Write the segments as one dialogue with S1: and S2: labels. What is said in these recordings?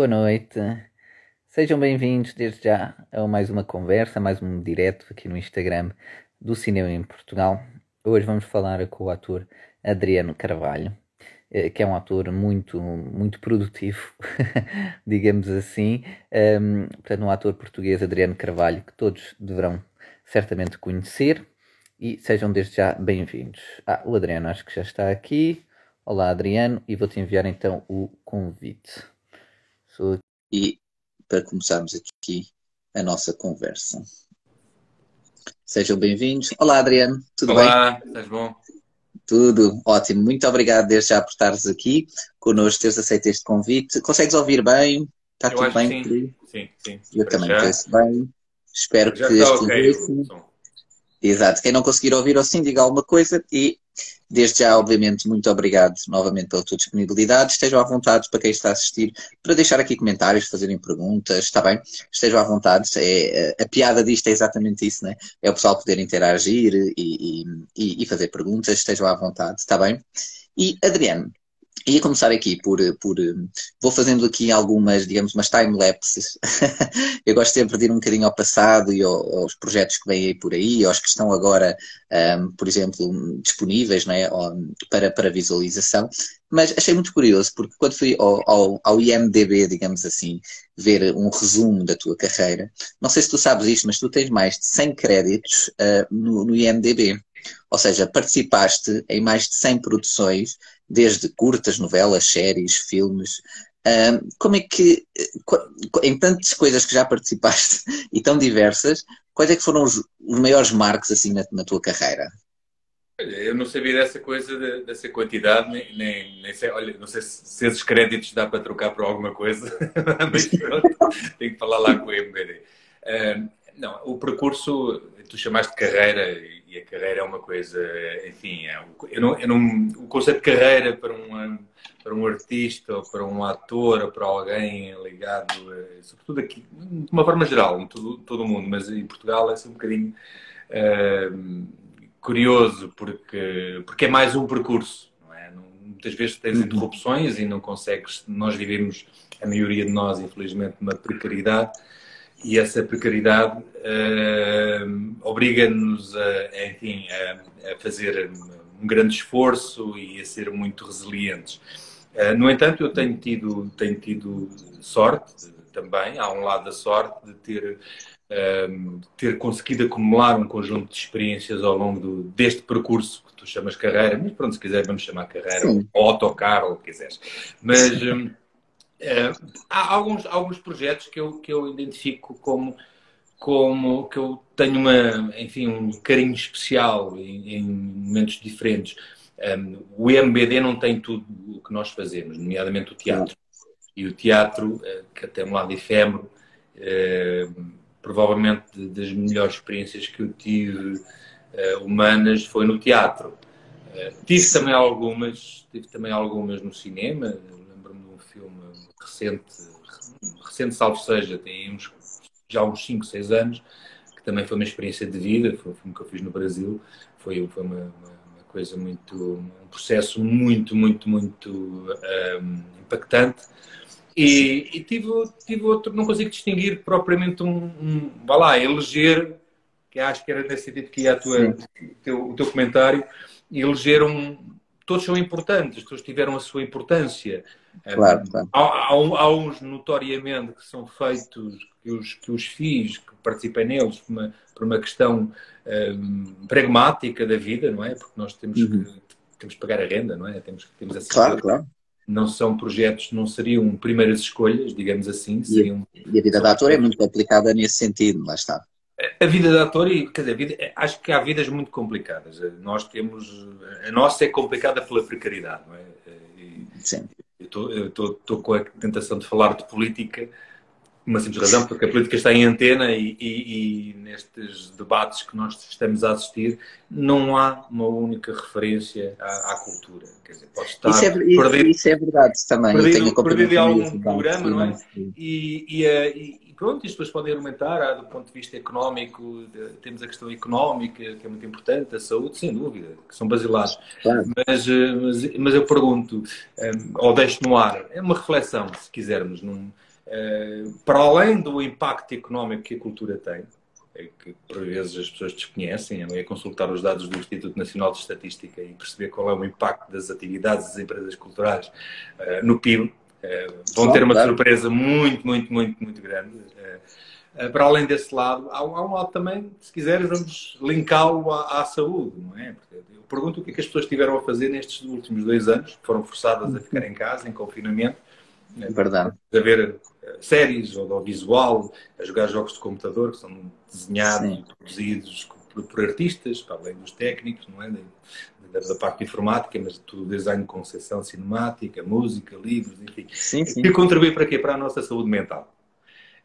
S1: Boa noite. Sejam bem-vindos desde já a mais uma conversa, mais um direto aqui no Instagram do Cinema em Portugal. Hoje vamos falar com o ator Adriano Carvalho, eh, que é um ator muito, muito produtivo, digamos assim. Um, portanto, um ator português, Adriano Carvalho, que todos deverão certamente conhecer. E sejam desde já bem-vindos. Ah, o Adriano acho que já está aqui. Olá, Adriano, e vou-te enviar então o convite.
S2: E para começarmos aqui a nossa conversa. Sejam bem-vindos. Olá, Adriano, tudo
S3: Olá,
S2: bem?
S3: Olá, estás bom?
S2: Tudo ótimo. Muito obrigado desde já por estares aqui connosco, teres aceito este convite. Consegues ouvir bem? Está
S3: Eu
S2: tudo bem?
S3: Sim, sim, sim.
S2: Eu também penso bem. Espero
S3: já
S2: que este
S3: okay,
S2: Exato. Quem não conseguir ouvir ou sim, diga alguma coisa e desde já, obviamente, muito obrigado novamente pela tua disponibilidade. Estejam à vontade para quem está a assistir para deixar aqui comentários, fazerem perguntas, está bem? Estejam à vontade. É, a piada disto é exatamente isso, né? É o pessoal poder interagir e, e, e fazer perguntas. Estejam à vontade, está bem? E Adriano, Ia começar aqui por, por. Vou fazendo aqui algumas, digamos, umas time-lapses. eu gosto sempre de ir um bocadinho ao passado e ao, aos projetos que vêm aí por aí, aos que estão agora, um, por exemplo, disponíveis né, para, para visualização. Mas achei muito curioso, porque quando fui ao, ao, ao, IMDB, digamos assim, ver um resumo da tua carreira, não sei se tu sabes isto, mas tu tens mais de 100 créditos uh, no, no IMDB. Ou seja, participaste em mais de 100 produções desde curtas, novelas, séries, filmes. Um, como é que, em tantas coisas que já participaste e tão diversas, quais é que foram os, os maiores marcos assim na, na, tua carreira?
S3: Eu não sabia dessa coisa, dessa quantidade, nem, nem, nem sei, olha, não sei se, se, esses créditos dá para trocar por alguma coisa, mas pronto, tenho que falar lá com o MBD. Um, não, o percurso, tu chamaste de carreira e a carreira é uma coisa, enfim, é, eu não, eu não, o conceito de carreira para, uma, para um artista ou para um ator ou para alguém ligado, sobretudo aqui, de uma forma geral, em todo, todo o mundo, mas em Portugal é assim um bocadinho uh, curioso porque, porque é mais um percurso, não é? Muitas vezes tens uhum. interrupções e não consegues, nós vivemos, a maioria de nós, infelizmente, uma precariedade e essa precariedade uh, obriga-nos a, enfim, a, a, fazer um grande esforço e a ser muito resilientes. Uh, no entanto, eu tenho tido, tenho tido sorte também, há um lado da sorte de ter, uh, ter conseguido acumular um conjunto de experiências ao longo do, deste percurso que tu chamas carreira, mas pronto, se quiser vamos chamar carreira, Sim. ou autocarro, ou o que quiseres. Mas... Uh, há alguns, alguns projetos que eu, que eu identifico como, como que eu tenho uma, enfim, um carinho especial em, em momentos diferentes. Um, o MBD não tem tudo o que nós fazemos, nomeadamente o teatro. E o teatro, uh, que tem um lado efêmero, uh, provavelmente das melhores experiências que eu tive humanas foi no teatro. tive também algumas, tive também algumas no cinema, recente, recente salvo seja, tem uns, já uns 5, 6 anos, que também foi uma experiência de vida, foi um filme que eu fiz no Brasil, foi, foi uma, uma, coisa muito, um processo muito, muito, muito um, impactante. E, e, tive, tive outro, não consigo distinguir propriamente um, um vá lá, eleger, que acho que era nesse sentido que ia a tua, o, teu, o teu comentário, eleger um, todos são importantes, todos tiveram a sua importância.
S2: Claro, claro.
S3: Há, há, há, uns notoriamente que são feitos, que os, que os fiz, que participei neles por uma, por uma questão um, pragmática da vida, não é? Porque nós temos, uhum. que, temos que pagar a renda, não é? Temos, temos
S2: essa claro, claro.
S3: Não são projetos, não seriam primeiras escolhas, digamos assim. Seriam,
S2: e, a vida da ator é muito complicada nesse sentido, lá está.
S3: A vida de ator, quer dizer, vida, acho que há vidas muito complicadas. Nós temos. A nossa é complicada pela precariedade, não é?
S2: E, Sim.
S3: Eu estou com a tentação de falar de política, uma simples razão, porque a política está em antena e, e, e, nestes debates que nós estamos a assistir não há uma única referência à, à cultura. Quer dizer, pode estar
S2: isso é, perdido, isso é verdade também.
S3: Perdido, perdido em algum programa, não é? E, e, pronto, isto depois podem argumentar do ponto de vista económico, de, temos a questão económica, que é muito importante, a saúde, sem dúvida, que são basilares. Claro. Mas, eh, mas, mas, eu pergunto, eh, ou deixo no ar, é uma reflexão, se quisermos, num, uh, para além do impacto económico que a cultura tem, é que por vezes as pessoas desconhecem, é consultar os dados do Instituto Nacional de Estatística e perceber qual é o impacto das atividades das empresas culturais uh, no PIB. Uh, vão ter uma claro. surpresa muito, muito, muito, muito grande. Uh, para além desse lado, há, há, um lado também, se quiseres, vamos linká-lo à, à, saúde, não é? Porque eu pergunto o que é que as pessoas tiveram a fazer nestes últimos dois anos, que foram forçadas a ficar em casa, em confinamento.
S2: Verdade.
S3: A ver séries, audiovisual, a jogar jogos de computador que são desenhados Sim. produzidos por, por, artistas, para além dos técnicos, não é? Da, parte informática, mas tudo design, concepção cinemática, música, livros, enfim. Sim, sim. Que contribui para quê? Para a nossa saúde mental.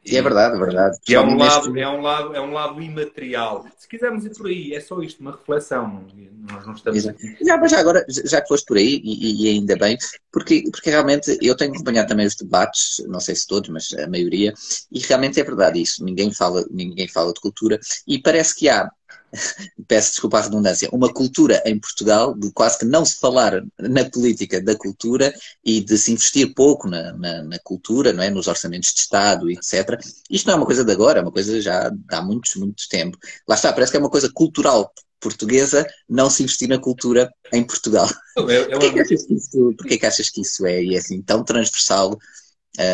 S2: E é verdade, é verdade.
S3: É um, lado, é, um lado, é um lado imaterial. Se quisermos ir por aí, é só isto, uma reflexão. Nós não estamos aqui.
S2: Já, mas já agora, já que foste por aí, e, e, ainda bem, porque, porque realmente eu tenho acompanhado também os debates, não sei se todos, mas a maioria, e realmente é verdade isso. Ninguém fala, ninguém fala de cultura, e parece que há peço desculpa a redundância, uma cultura em Portugal de quase que não se falar na política da cultura e de se investir pouco na, na, na, cultura, não é? nos orçamentos de Estado, etc. Isto não é uma coisa de agora, é uma coisa já há muito, muito tempo. Lá está, parece que é uma coisa cultural portuguesa não se investir na cultura em Portugal. Eu, eu, eu... Porquê, que achas que isso, porquê que achas que isso é, e é assim tão transversal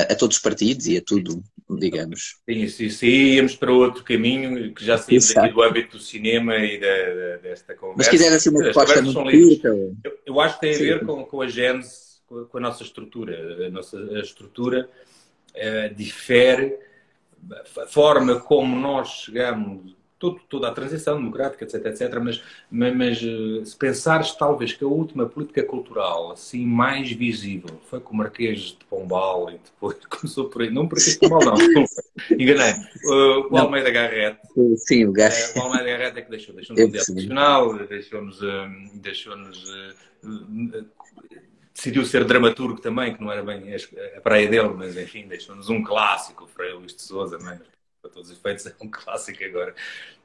S2: a todos os partidos e a tudo digamos.
S3: Sim, sim, sim, íamos para outro caminho, que já saímos aqui do âmbito do cinema e da, desta conversa.
S2: Mas quiser assim uma resposta muito curta.
S3: Eu, eu, acho que tem a ver com, com a gênese, com, com, a nossa estrutura. A nossa a estrutura uh, difere, a forma como nós chegamos todo, toda a transição democrática, etc, etc. Mas, mas, mas, eh, se pensares talvez que a última política cultural assim mais visível foi com o Marquês de Pombal e depois começou por aí, não por Marquês de Pombal não, enganei, uh, o Almeida Garrett.
S2: Sim, o
S3: gajo. Uh, o Almeida Garrett é que deixou, deixou-nos um diálogo nacional, deixou-nos, deixou-nos decidiu ser dramaturgo também, que não era bem a praia dele, mas enfim, deixou-nos um clássico, Frei Luís de Souza, não é? Para todos os efeitos, é um clássico agora.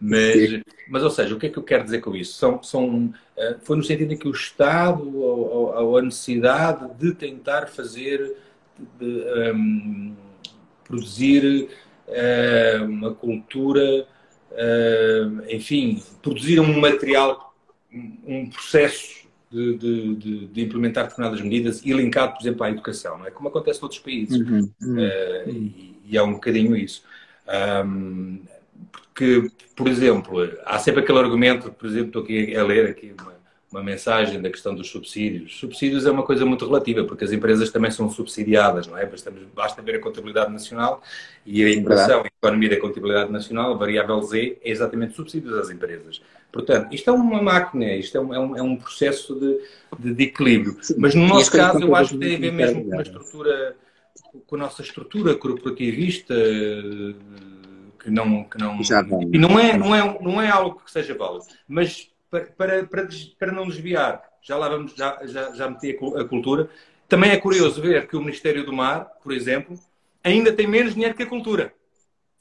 S3: Mas, mas, ou seja, o que é que eu quero dizer com isso? São, são, eh, foi no sentido em que o Estado, ou, ou a necessidade de tentar fazer, de, um, ehm, produzir uh, uma cultura, uh, enfim, produzir um material, um processo de, de, de, implementar determinadas medidas e linkado, por exemplo, à educação, não é? como acontece noutros países. Uhum, uhum. Uh, e, e, é um bocadinho isso. Um, porque, por exemplo, há sempre aquele argumento, por exemplo, estou aqui a ler aqui uma, uma mensagem da questão dos subsídios. Subsídios é uma coisa muito relativa, porque as empresas também são subsidiadas, não é? Bastamos, basta ver a contabilidade nacional e a inflação, a economia da contabilidade nacional, a variável Z, é exatamente subsídios às empresas. Portanto, isto é uma máquina, isto é um, é um, é um processo de, de, de equilíbrio. Mas no nosso caso, eu acho que tem a ver mesmo com uma estrutura com a nossa estrutura corporativista que não que não e não é não é não é algo que seja válido mas para, para, para, não desviar já lá vamos já já, já meti a cultura também é curioso ver que o Ministério do Mar por exemplo ainda tem menos dinheiro que a cultura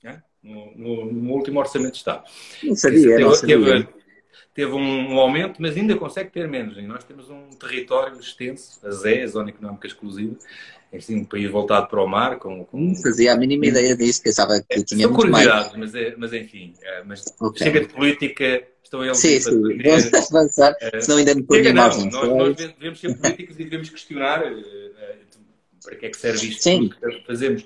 S3: né? no, no, no, último orçamento de Estado
S2: não sabia, não sabia. Teve,
S3: teve um, um, aumento, mas ainda consegue ter menos. E nós temos um território extenso, a ZE, a Zona Económica Exclusiva, assim, um país voltado para o mar. Com, com...
S2: Não fazia a mínima ideia disso, pensava que
S3: é,
S2: tinha
S3: muito mais. Mas, é, mas enfim, é, mas okay. chega de política, estão eles
S2: sim, sim. Vamos avançar, uh, senão ainda me põe
S3: nós, nós, nós devemos ser políticos e devemos questionar uh, uh, para que é que serve isto sim. que fazemos.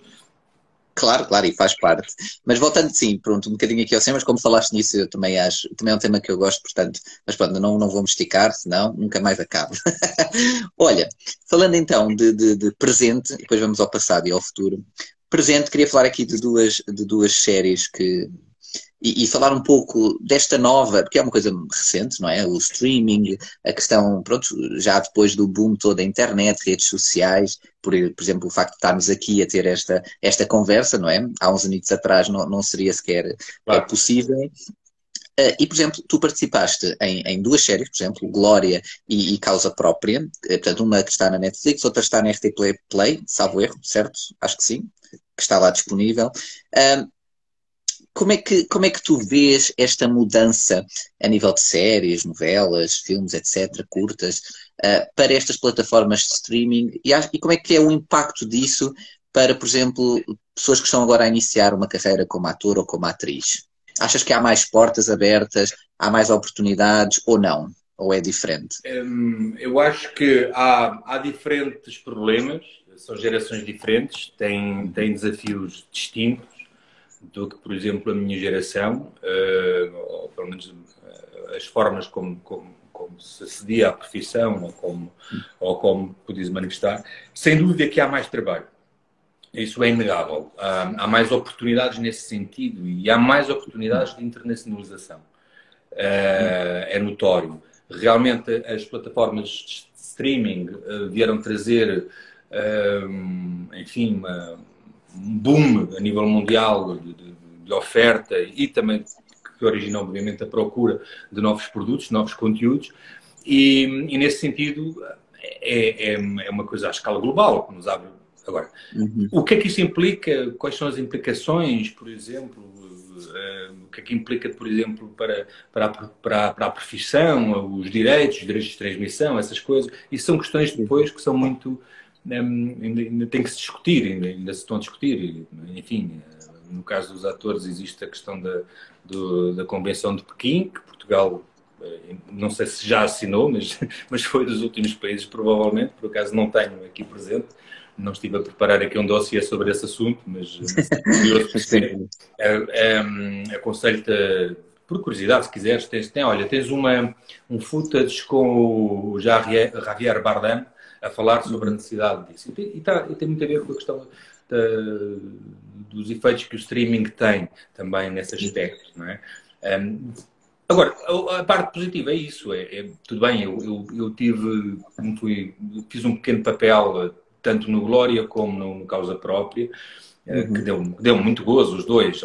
S2: Claro, claro, e faz parte. Mas voltando, sim, pronto, um bocadinho aqui ao cima, mas como falaste nisso, eu também acho, também é um tema que eu gosto, portanto, mas pronto, não, não vou me esticar, senão nunca mais acabo. Olha, falando então de, de, de, presente, depois vamos ao passado e ao futuro. Presente, queria falar aqui de duas, de duas séries que, e, e, falar um pouco desta nova, porque é uma coisa recente, não é? O streaming, a questão, pronto, já depois do boom todo da internet, redes sociais, por, por exemplo, o facto de estarmos aqui a ter esta, esta conversa, não é? Há uns anos atrás não, não seria sequer é claro. possível. Uh, e, por exemplo, tu participaste em, em, duas séries, por exemplo, Glória e, e Causa Própria, uh, portanto, uma que está na Netflix, outra está na RT Play, Play, salvo erro, certo? Acho que sim. que está lá disponível. Como, é que, como é que tu vês esta mudança a nível de séries, novelas, filmes, etc., curtas, uh, para estas plataformas de streaming? E, e como é que é o impacto disso para, por exemplo, pessoas que estão agora a iniciar uma carreira como ator ou como atriz? Achas que há mais portas abertas, há mais oportunidades ou não? Ou é diferente?
S3: Hum, eu acho que há, há diferentes problemas, são gerações diferentes, têm, têm desafios distintos do que, por exemplo, a minha geração, uh, ou pelo menos uh, as formas como, como, como, se acedia à profissão ou como, ou como podia manifestar. Sem dúvida que há mais trabalho. Isso é inegável. Há, há mais oportunidades nesse sentido e há mais oportunidades de internacionalização. Uh, é notório. Realmente as plataformas de streaming vieram trazer, enfim, uma, um boom a nível mundial de, de, de, oferta e também que origina, obviamente, a procura de novos produtos, novos conteúdos. E, e nesse sentido, é, é, é, uma coisa à escala global, que nos abre Agora, uhum. o que é que isso implica? Quais são as implicações, por exemplo? Uh, o que é que implica, por exemplo, para, para, a, para, para a profissão, os direitos, os direitos de transmissão, essas coisas? Isso são questões depois que são muito. Um, ainda, ainda tem que se discutir, ainda, ainda, se estão a discutir. Enfim, eh, no caso dos atores, existe a questão da, do, da Convenção de Pequim, que Portugal eh, não sei se já assinou, mas, mas foi dos últimos países, provavelmente, por acaso não tenho aqui presente, não estive a preparar aqui um dossiê sobre esse assunto, mas é, é, aconselho-te, por curiosidade, se quiseres, tens, tem, olha, tens uma, um footage com o Javier, Javier Bardem a falar sobre a necessidade disso. E, e, tá, e tem muito a ver com a questão da, dos efeitos que o streaming tem também nesse aspecto, não é? Um, Agora, a parte positiva é isso. É, é tudo bem, eu, eu, eu tive, fui, fiz um pequeno papel tanto no Glória como no, no Causa Própria, eh, uhum. que deu, deu muito gozo, os dois,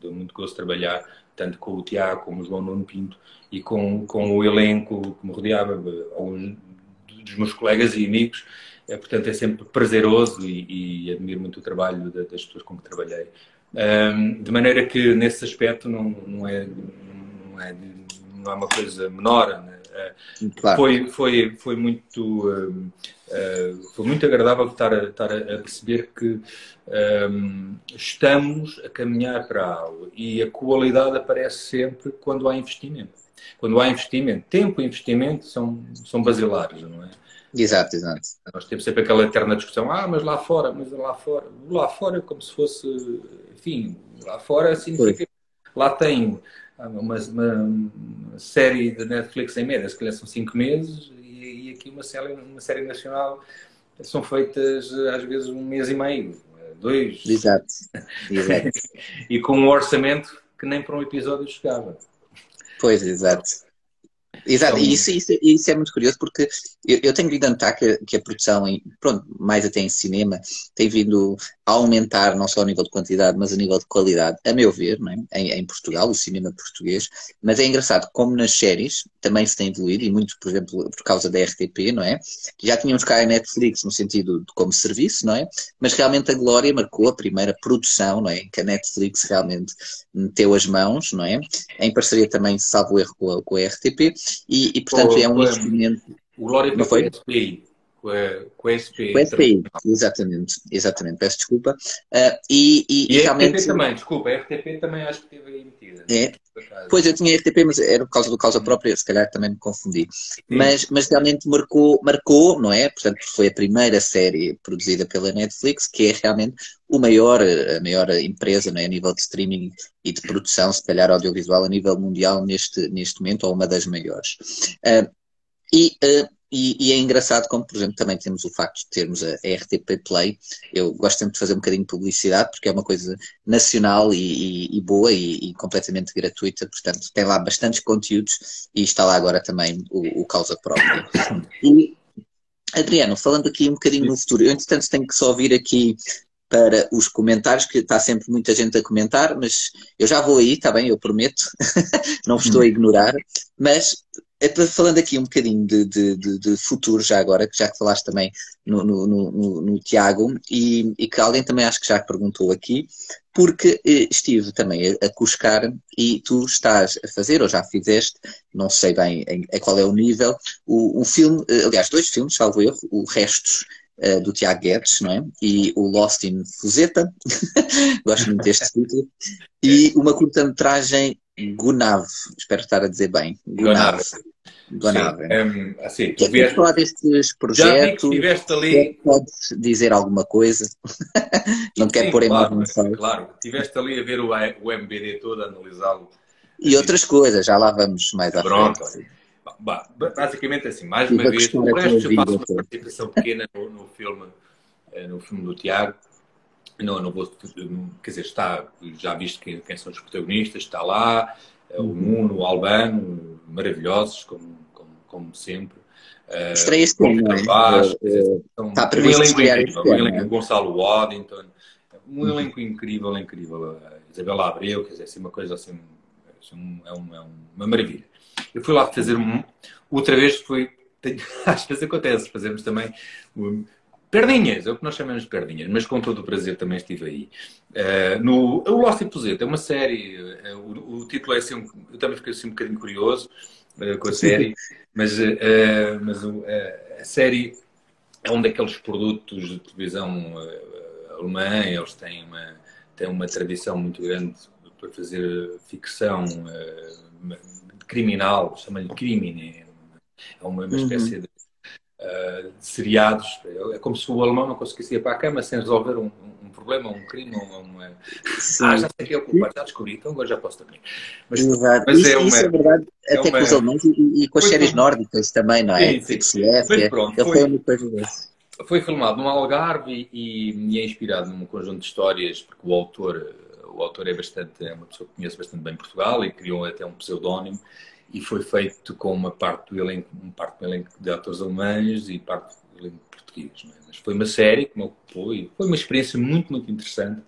S3: deu muito gozo trabalhar, tanto com o Tiago como o João Nuno Pinto, e com, com o elenco que me rodeava, alguns dos meus colegas e amigos. É, portanto, é sempre prazeroso e, e admiro muito o trabalho das pessoas com que trabalhei. Um, de maneira que, nesse aspecto, não, não, é, não, é, não é uma coisa menor. Né? Claro. Foi, foi, foi, muito, uh, uh, foi muito agradável estar a, estar a perceber que um, estamos a caminhar para algo e a qualidade aparece sempre quando há investimento. Quando há investimento, tempo e investimento são, são basilares, não é?
S2: Exato, exato.
S3: Nós temos sempre aquela eterna discussão, ah, mas lá fora, mas lá fora, lá fora é como se fosse, enfim, lá fora significa, lá tem uma, uma, série de Netflix em média, se calhar são cinco meses, e, e, aqui uma série, uma série nacional são feitas às vezes um mês e meio, dois.
S2: Exato. exato.
S3: e com um orçamento que nem para um episódio chegava.
S2: Pois, exato. Exato, então, e isso, isso, isso, é muito curioso porque eu, eu tenho vindo a notar que, que, a produção, em, pronto, mais até em cinema, tem vindo aumentar não só a nível de quantidade, mas a nível de qualidade, a meu ver, é? em, em, Portugal, o cinema português. Mas é engraçado como nas séries também se tem evoluído, e muito, por exemplo, por causa da RTP, não é? Já tínhamos cá a Netflix no sentido de como serviço, não é? Mas realmente a Glória marcou a primeira produção, não é? Que a Netflix realmente meteu as mãos, não é? Em parceria também, salvo erro, com a, com a RTP e, e portanto, é um instrumento.
S3: O Glória não foi? Com a, com
S2: exatamente, exatamente, peço desculpa. Uh, e,
S3: e, e, a realmente... RTP também, desculpa, a RTP também acho que teve aí metida.
S2: É. Pois eu tinha RTP, mas era por causa do causa própria, se calhar também me confundi. Mas, mas realmente marcou, marcou, não é? Portanto, foi a primeira série produzida pela Netflix, que é realmente o maior, a maior empresa não é? a nível de streaming e de produção, se calhar audiovisual, a nível mundial neste, neste momento, ou uma das maiores. Uh, e uh, e, e, é engraçado como, por exemplo, também temos o facto de termos a RTP Play. Eu gosto sempre de fazer um bocadinho de publicidade porque é uma coisa nacional e, e, boa e, completamente gratuita. Portanto, tem lá bastantes conteúdos e está lá agora também o, o Causa Própria. Adriano, falando aqui um bocadinho no futuro, eu entretanto tenho que só vir aqui para os comentários, que está sempre muita gente a comentar, mas eu já vou aí, está bem, eu prometo, não vos estou a ignorar, mas é falando aqui um bocadinho de, de, de, futuro já agora, já que falaste também no, no, no, no Tiago, e, e, que alguém também acho que já perguntou aqui, porque eh, estive também a, a cuscar e tu estás a fazer, ou já fizeste, não sei bem em, em qual é o nível, o, o filme, eh, aliás, dois filmes, salvo erro, o Restos uh, do Tiago Guedes, não é? E o Lost in Fuseta, gosto muito deste título, e uma curta-metragem Gunav, espero estar a dizer bem. Gunav.
S3: Gunav. Sim, um, assim,
S2: tu vieste falar destes projetos. Já ali. Podes dizer alguma coisa? Não quero pôr em
S3: claro, mais Claro, estiveste ali a ver o, o MBD todo, a analisá-lo.
S2: E outras coisas, já lá vamos mais à
S3: Pronto. frente. Bah, basicamente assim, mais uma vez, o resto eu faço uma participação pequena no, no, filme, eh, no filme do Tiago. Não, não vou, quer dizer, está, já viste quem, quem são os protagonistas, está lá, é o uhum. Nuno, o Albano, maravilhosos, como, como, como sempre.
S2: Estreia este ano, não
S3: é? Está previsto um elenco incrível, um elenco, é? Gonçalo Waddington, um uhum. elenco incrível, incrível. Isabela Abreu, quer dizer, assim, uma coisa assim, assim é, uma, é uma maravilha. Eu fui lá fazer um, outra vez, foi, às vezes acontece, fazemos também um, Perdinhas, é o que nós chamamos de perdinhas, mas com todo o prazer também estive aí. Uh, no, o Lost in Poseta é uma série, uh, o, o, título é assim, eu também fiquei assim um bocadinho curioso uh, com a série, mas, mas a série é um daqueles produtos de televisão alemã, eles têm uma, têm uma tradição muito grande para fazer ficção criminal, chama-lhe crime, é uma, uma espécie uhum. de uh, seriados. É como se o alemão não conseguisse ir para a cama sem resolver um, um problema, um crime, uma... Ah, já sei que é o culpado, já descobri, então agora já posso também.
S2: Mas, Exato. mas isso, é, uma, isso é verdade, é até uma... com os alemães e, e com as séries nórdicas também, não é? Sim, sim, sim. Suécia, pronto, foi, foi,
S3: foi filmado no Algarve e, e, é inspirado num conjunto de histórias, porque o autor o autor é bastante é uma pessoa que conhece bastante bem Portugal e criou até um pseudónimo e foi feito com uma parte do elenco, uma parte do elenco de atores alemães e parte do elenco português. É? Mas foi uma série que me ocupou e foi uma experiência muito, muito interessante.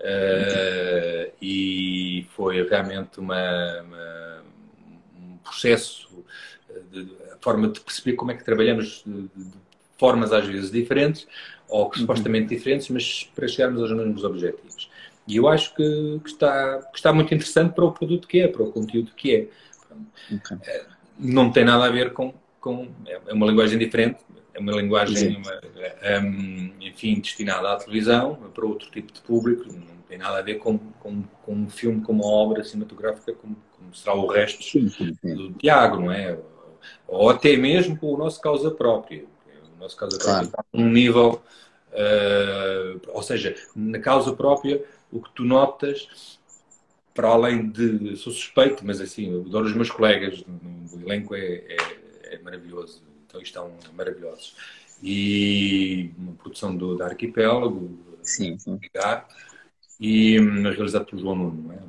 S3: Uh, e foi realmente uma, uma, um processo, de, de, a forma de perceber como é que trabalhamos de, de formas às vezes diferentes, ou que, supostamente diferentes, mas para chegarmos aos mesmos objetivos. E eu acho que, que, está, que está muito interessante para o produto que é, para o conteúdo que é. Okay. Eh, não tem nada a ver com, com. É uma linguagem diferente, é uma linguagem, uma, um, enfim, destinada à televisão, para outro tipo de público, não tem nada a ver com, com, com um filme, com uma obra cinematográfica, como, como será o resto sim, sim, sim. do Tiago, não é? Ou até mesmo com o nosso causa própria. O nosso causa claro. própria está num nível. Uh, ou seja, na causa própria, o que tu notas para além de. Sou suspeito, mas assim, adoro os meus colegas, o elenco é, é, é maravilhoso, então estão maravilhosos. E uma produção do, da Arquipélago,
S2: sim, sim.
S3: e hum, realizado pelo João Nuno, não é?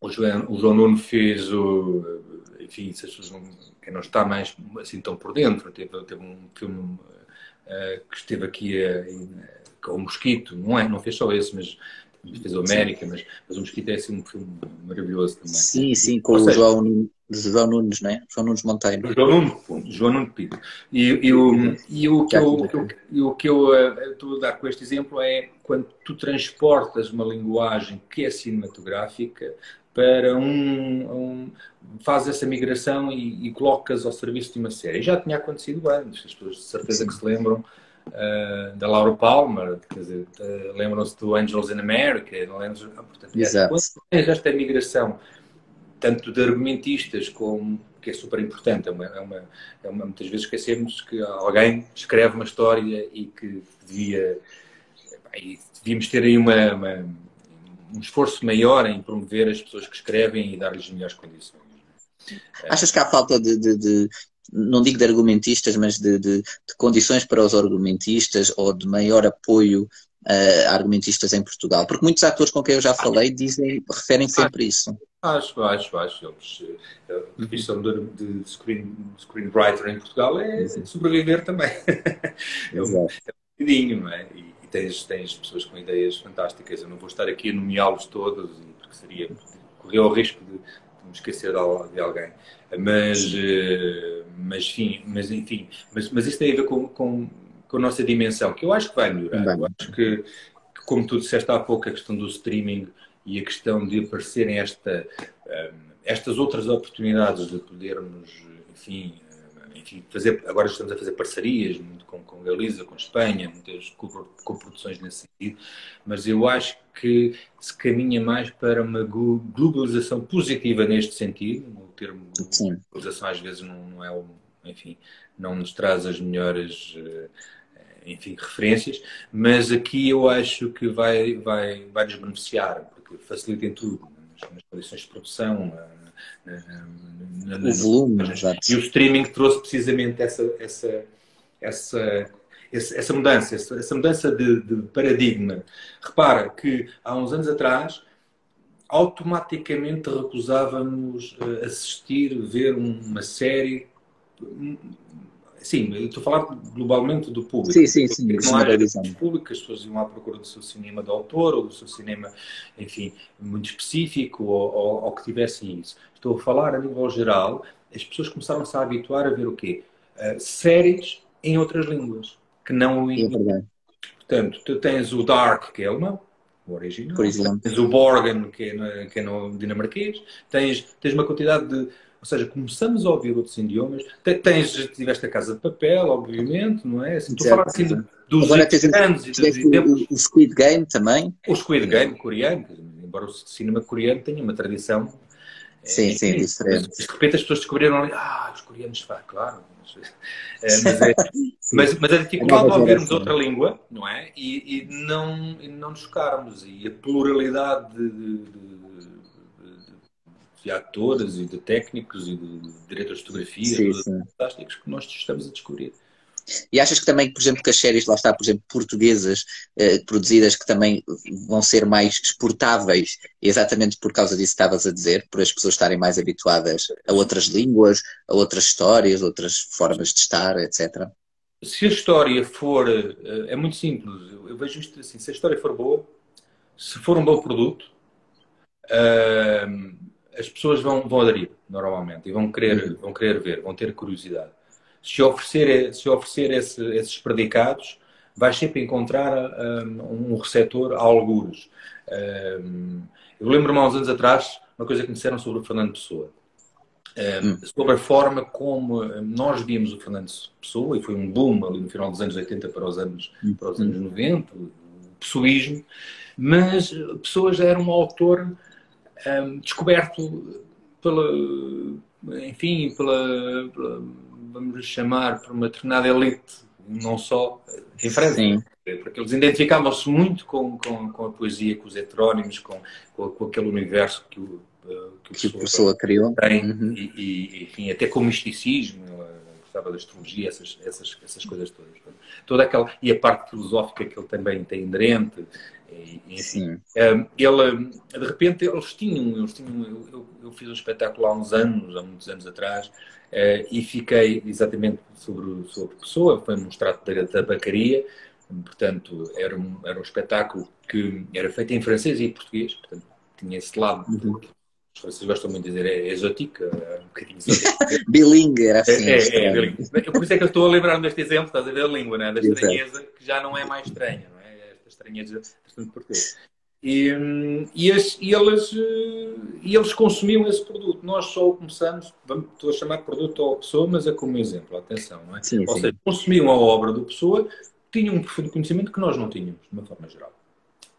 S3: O João, o João Nuno fez o. Enfim, se as pessoas não, quem não está mais assim tão por dentro, teve, teve um filme que esteve aqui uh, com o Mosquito, não é? Não fez só esse, mas fez o América, mas, mas o Mosquito é assim um filme maravilhoso também.
S2: Sim, sim, com Ou o João, João Nunes, não é? João Nunes Monteiro.
S3: João Nunes, João Nunes Pinto. E, e, o, e o que eu, que o que eu estou a dar com este exemplo é quando tu transportas uma linguagem que é cinematográfica para um, um faz essa migração e, e, colocas ao serviço de uma série. Já tinha acontecido antes, as pessoas de certeza que se lembram uh, da Laura Palmer, quer dizer, uh, lembram-se do Angels in America, lembram ah, portanto, Exato. quando tens esta migração, tanto de argumentistas como que é super importante, é uma, é uma, é uma, muitas vezes esquecemos que alguém escreve uma história e que devia e devíamos ter aí uma, uma, um esforço maior em promover as pessoas que escrevem e dar-lhes melhores condições.
S2: Achas que há falta de, de, de, não digo de argumentistas, mas de, de, condições para os argumentistas ou de maior apoio uh, a argumentistas em Portugal? Porque muitos atores com quem eu já falei dizem, referem sempre isso.
S3: Acho, acho, acho. Eles, a profissão de, de screen, screenwriter em Portugal é sobreviver também. é um, é um não é? E, tens, tens pessoas com ideias fantásticas. Eu não vou estar aqui a nomeá-los todos, porque seria correr o risco de me esquecer de alguém. Mas, uh, mas, enfim, mas, enfim mas, mas isso tem a ver com, com, com a nossa dimensão, que eu acho que vai melhorar. Bem. Eu acho que, como tu disseste há pouco, a questão do streaming e a questão de aparecerem esta, um, estas outras oportunidades de podermos, enfim, enfim, fazer, agora estamos a fazer parcerias muito com, com Galiza, com Espanha, muitas co-produções nesse sentido, mas eu acho que se caminha mais para uma globalização positiva neste sentido, o termo Sim. globalização às vezes não, não é o, enfim, não nos traz as melhores eh, enfim, referências, mas aqui eu acho que vai, vai, vai nos beneficiar, porque facilita em tudo, nas condições de produção,
S2: o volume,
S3: E o streaming trouxe precisamente essa, essa, essa, essa mudança, essa mudança de, de paradigma. Repara que há uns anos atrás automaticamente recusávamos eh, assistir, ver uma série Sim, estou a falar globalmente do público.
S2: Sim, sim, sim.
S3: Não há públicas, as pessoas iam à procura do seu cinema de autor ou do seu cinema, enfim, muito específico ou, ou, ou que tivessem isso. Estou a falar a nível geral, as pessoas começaram-se a habituar a ver o quê? Uh, séries em outras línguas, que não o
S2: é verdade.
S3: Portanto, tu tens o Dark, que é uma, o original.
S2: Por exemplo.
S3: Tens o Borgen, que é, no, que é no dinamarquês. Tens, tens uma quantidade de ou seja, começamos a ouvir outros idiomas. Tens, tiveste a Casa de Papel, obviamente, não é? Assim, estou a falar assim dos
S2: Agora, anos e dos exemplos. O Squid Game também.
S3: O Squid Game coreano, embora o cinema coreano tenha uma tradição
S2: Sim, é, sim, diferente.
S3: Mas, de repente as pessoas descobriram ali, ah, os coreanos claro. Mas, é, mas, é, mas, mas a dificuldade de ouvirmos outra língua, não é? E, e, não, e não nos chocarmos. E a pluralidade de, de, de atores e de técnicos e de diretores de fotografia, sim, sim. fantásticos que nós estamos a descobrir.
S2: E achas que também, por exemplo, que as séries, lá está, por exemplo, portuguesas, eh, produzidas, que também vão ser mais exportáveis, exatamente por causa disso que estavas a dizer, por as pessoas estarem mais habituadas a outras línguas, a outras histórias, outras formas de estar, etc.
S3: Se a história for. Eh, é muito simples, eu vejo isto assim: se a história for boa, se for um bom produto, uh, as pessoas vão, vão aderir normalmente e vão querer, uhum. vão querer ver, vão ter curiosidade. Se oferecer, se oferecer esse, esses predicados, vais sempre encontrar um, um receptor a algures. Um, eu lembro-me há uns anos atrás uma coisa que me disseram sobre o Fernando Pessoa. Um, hum. sobre a forma como nós víamos o Fernando Pessoa, e foi um boom ali no final dos anos 80 para os anos, hum. para os anos 90, o pessoismo, mas Pessoa já era um autor descoberto pela, enfim, pela, pela, vamos chamar, por uma determinada elite, não só em França. Sim. Porque eles identificavam-se muito com, com, com, a poesia, com os heterónimos, com, com, com aquele universo que o,
S2: que, que a pessoa criou.
S3: Tem, uhum. e, e, enfim, até com o misticismo, gostava da astrologia, essas, essas, essas coisas todas. Toda aquela, e a parte filosófica que ele também tem inerente, enfim, ele, de repente, eles tinham, eles tinham eu, eu, eu, fiz um espetáculo há uns anos, há muitos anos atrás, uh, e fiquei exatamente sobre, sobre pessoa, foi um extrato da tabacaria, portanto, era um, era um espetáculo que era feito em francês e em português, portanto, tinha esse lado uhum. os franceses gostam muito de dizer é exótico, é um bocadinho exótico.
S2: bilingue, era assim.
S3: É, é, é bilingue. Por isso é que eu estou a lembrar-me deste exemplo, estás a ver a língua, né? da estranheza, que já não é mais estranha, não é? Esta estranheza bastante português. E, e, as, e, eles, e eles consumiam esse produto. Nós só o começamos, vamos, estou a chamar de produto ou pessoa, mas é como exemplo, atenção, não é? Sim, Ou sim. seja, consumiam a obra do pessoa, tinham um profundo conhecimento que nós não tínhamos, de uma forma geral.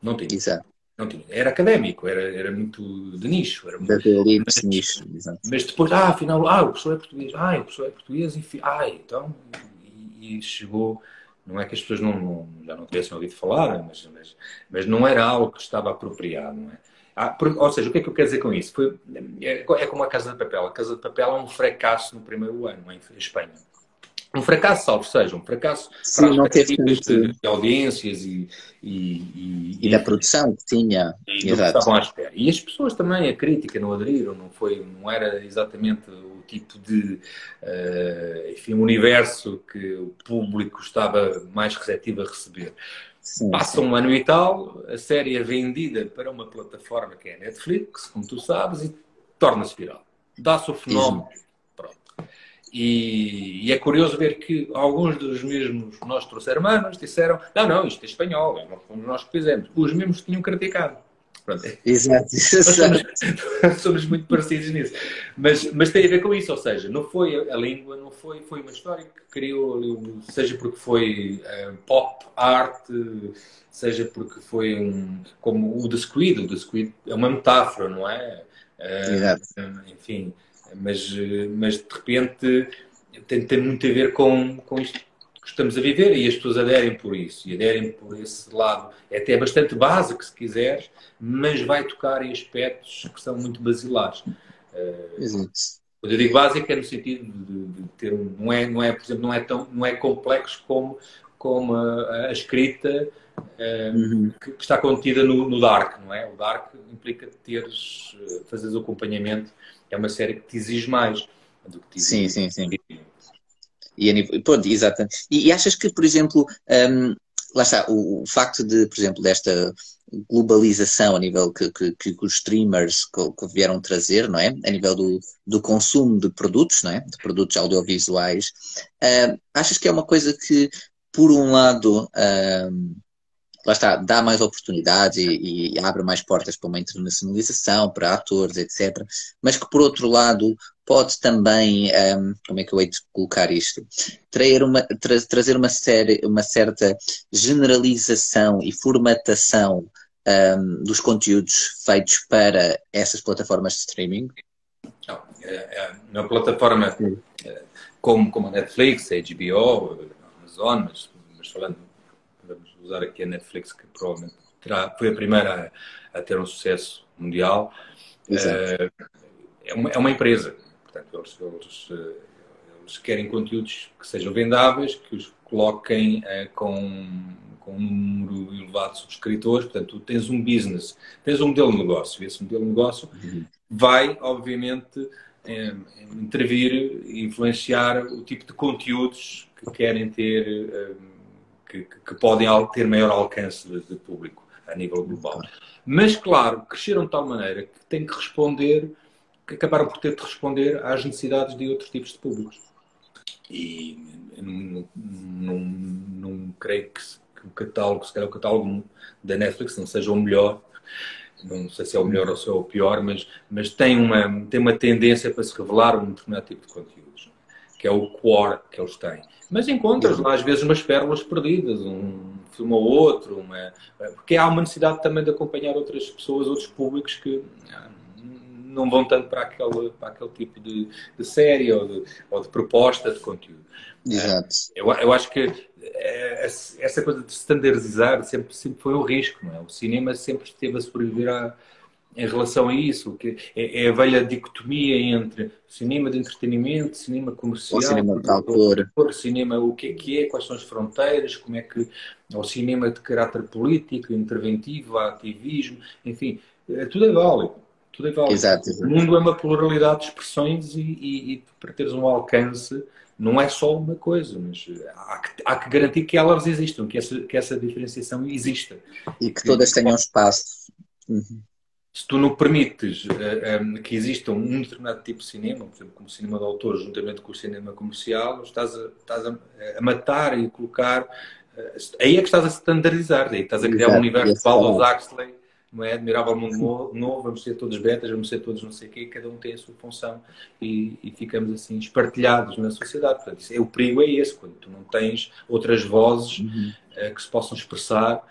S3: Não tínhamos.
S2: Exato.
S3: Não tinha. Era académico, era, era muito de nicho. Era
S2: muito, mas, nicho, exato.
S3: mas depois, ah, afinal, ah, o professor é português, ah, o professor é português, enfim, ah, então, e, e chegou não é que as pessoas não, não, já não tivessem ouvido falar, mas, mas, mas, não era algo que estava apropriado. Não é? Ah, por, ou seja, o que é que eu quero dizer com isso? Foi, é, é, como a Casa de Papel. A Casa de Papel é um fracasso no primeiro ano em Espanha. Um fracasso, salvo seja, um fracasso
S2: Sim, para não teve
S3: de, de audiências e, e, e,
S2: e, da produção que tinha.
S3: E, Exato. e as pessoas também, a crítica não aderiram, não, foi, não era exatamente tipo de uh, enfim, universo que o público estava mais receptivo a receber. Sim, Passa sim. um ano e tal, a série é vendida para uma plataforma que é a Netflix, como tu sabes, e torna-se viral. Dá-se o fenómeno. Pronto. E, e, é curioso ver que alguns dos mesmos nossos hermanos disseram: não, não, isto é espanhol, fomos nós que fizemos. Os mesmos tinham criticado.
S2: Exato.
S3: Somos, somos, muito parecidos nisso. Mas, mas tem a ver com isso, ou seja, não foi a língua, não foi, foi uma história que criou, seja porque foi uh, pop art, seja porque foi um. como o The Squid, o The Squid é uma metáfora, não é?
S2: Uh, Exato.
S3: Enfim, mas, mas de repente tem, tem muito a ver com, com isto que estamos a viver e as pessoas aderem por isso e aderem por esse lado. É até bastante básico, se quiseres, mas vai tocar em aspectos que são muito basilares.
S2: Exato.
S3: Quando eu digo básico é no sentido de, de ter um, não é, não é, por exemplo, não é tão, não é complexo como, como a, a escrita uhum. que, que, está contida no, no, Dark, não é? O Dark implica teres, eh, fazeres o acompanhamento, é uma série que te exige mais do que te
S2: exige. Sim, sim, sim. E, pronto, exatamente. E, e, achas que, por exemplo, um, lá está, o, o, facto de, por exemplo, desta globalização a nível que, que, que os streamers que, que, vieram trazer, não é? A nível do, do consumo de produtos, não é? De produtos audiovisuais, uh, achas que é uma coisa que, por um lado, uh, lá está, dá mais oportunidades e, e, abre mais portas para uma internacionalização, para atores, etc. Mas que, por outro lado, pode também, um, como é que eu hei de colocar isto? Trazer uma, tra trazer uma, série, uma certa generalização e formatação um, dos conteúdos feitos para essas plataformas de streaming?
S3: Não, é, é, na plataforma é, como, como a Netflix, a HBO, a Amazon, mas, mas falando, usar aqui a Netflix, que provavelmente terá, foi a primeira a, a ter um sucesso mundial. Uh, é, uma, é uma empresa, portanto, eles, eles, eh, eles, querem conteúdos que sejam vendáveis, que os coloquem uh, com com um número elevado de subscritores, portanto, tu tens um business, tens um modelo de negócio, e esse modelo de negócio uhum. vai, obviamente, eh, intervir, influenciar o tipo de conteúdos que querem ter, eh, que, que, podem ter maior alcance de, de, público a nível global. Mas, claro, cresceram de tal maneira que têm que responder, que acabaram por ter de responder às necessidades de outros tipos de públicos. E não, não, não creio que que o catálogo, se calhar o catálogo da Netflix não seja o melhor, não sei se é o melhor ou se é o pior, mas, mas tem, uma, tem uma tendência para se revelar um determinado tipo de conteúdos, que é o core que eles têm. Mas encontras lá às vezes umas pérolas perdidas, um filme ou outro, uma, porque há uma necessidade também de acompanhar outras pessoas, outros públicos que ah, não vão tanto para aquele, para aquele tipo de, de série ou de, ou de proposta de conteúdo.
S2: Exato.
S3: Eu, eu acho que é, essa coisa de standardizar sempre, sempre foi um risco, não é? O cinema sempre esteve a sobreviver a, em relação a isso, que é, é, a velha dicotomia entre cinema de entretenimento, cinema comercial, o
S2: cinema de autor,
S3: cinema o que é que é, quais são as fronteiras, como é que o cinema de caráter político, interventivo, ativismo, enfim, é, tudo é válido. Tudo é válido.
S2: Exato, exato.
S3: O mundo é uma pluralidade de expressões e, e, e para teres um alcance não é só uma coisa, mas há que, há que garantir que elas existam, que essa, que essa diferenciação exista.
S2: E que todas tenham espaço.
S3: Uhum. Se tu não permites uh, eh, um, eh, que exista um determinado tipo de cinema, por exemplo, como cinema de autor, juntamente com o cinema comercial, estás a, estás a, a matar e colocar. Uh, aí é que estás a standardizar, aí estás a criar Exato. um universo de Aldous Huxley não é? Admirável Mundo Novo, vamos ser todos betas, vamos ser todos não sei o quê, cada um tem a sua função e, e ficamos assim espartilhados na sociedade. Portanto, isso, é, o perigo é esse, quando tu não tens outras vozes uhum. uh, que se possam expressar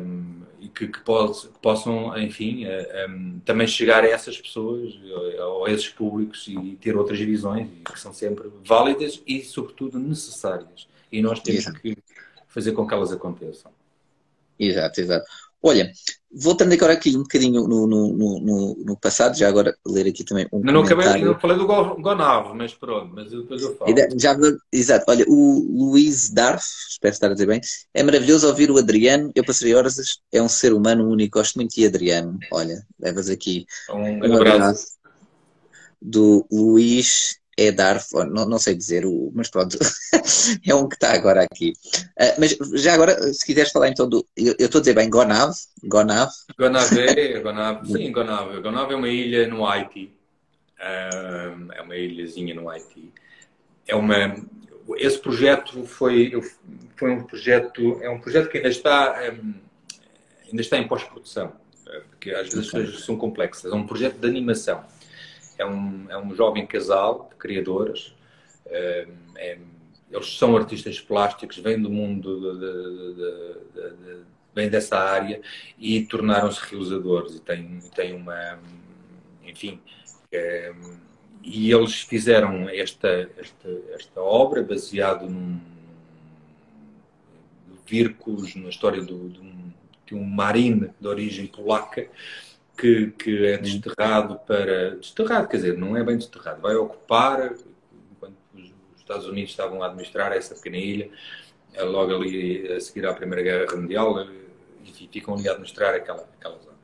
S3: um, e que, que, pode, que, possam, enfim, eh, um, ehm, também chegar a essas pessoas ou a esses públicos e ter outras visões que são sempre válidas e, sobretudo, necessárias. E nós temos Exato. que fazer com que elas aconteçam.
S2: Exato, exato. Olha, voltando agora aqui um bocadinho no, no, no, no passado, já agora ler aqui também um
S3: não, acabei, não falei do Gonave, mas pronto, mas depois eu falo.
S2: Já, exato, olha, o Luís Darf, espero estar a dizer bem, é maravilhoso ouvir o Adriano, eu passei horas, é um ser humano único, gosto muito de Adriano, olha, levas aqui
S3: um, um abraço.
S2: Do Luís é Darfur, não, não sei dizer, o, mas pronto, é um que está agora aqui. Uh, mas já agora, se quiseres falar então do. Eu estou a dizer bem, Gonav? Gonav?
S3: Gonavé, Gonav, sim, Gonav. Gonav é uma ilha no Haiti. Uh, é uma ilhazinha no Haiti. É uma, esse projeto foi, foi um projeto, é um projeto que ainda está, um, ainda está em pós-produção, porque às vezes as coisas são complexas. É um projeto de animação. É um, é um jovem casal de criadores. É, é, eles são artistas plásticos, vêm do mundo, de, de, de, vêm dessa área e tornaram-se realizadores. E têm, têm uma, enfim, é, e eles fizeram esta, esta, esta obra baseado num Vírculos, na história do, de, um, de um marine de origem polaca que, que é desterrado para. Desterrado, quer dizer, não é bem desterrado, vai ocupar, enquanto os Estados Unidos estavam a administrar essa pequena ilha, é logo ali a seguir à Primeira Guerra Mundial, enfim, ficam ali a administrar aquela, aquela zona.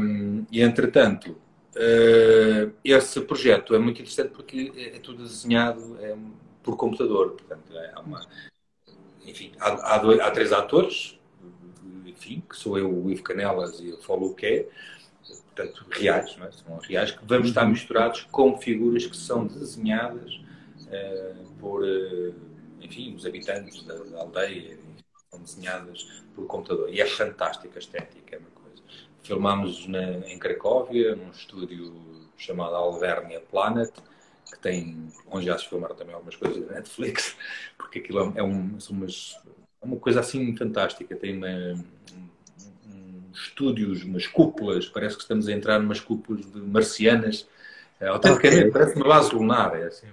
S3: Um, e entretanto, Uh, esse projeto é muito interessante porque é, é tudo desenhado é, por computador. Portanto, é uma, enfim, há, há, dois, há, três atores, enfim, que sou eu, o Ivo Canelas e o Folo que portanto, reais, é? são reais, que vamos estar misturados com figuras que são desenhadas uh, por, uh, enfim, os habitantes da, da aldeia, são desenhadas por computador. E é fantástica a estética, é uma Filmámos na, em Cracóvia, num estúdio chamado Alvernia Planet, que tem, onde já se filmaram também algumas coisas da Netflix, porque aquilo é, um, umas, é uma coisa assim fantástica. Tem uma, um, estúdios, umas cúpulas, parece que estamos a entrar numas cúpulas de marcianas. É, autenticamente, okay. parece uma base lunar. É assim,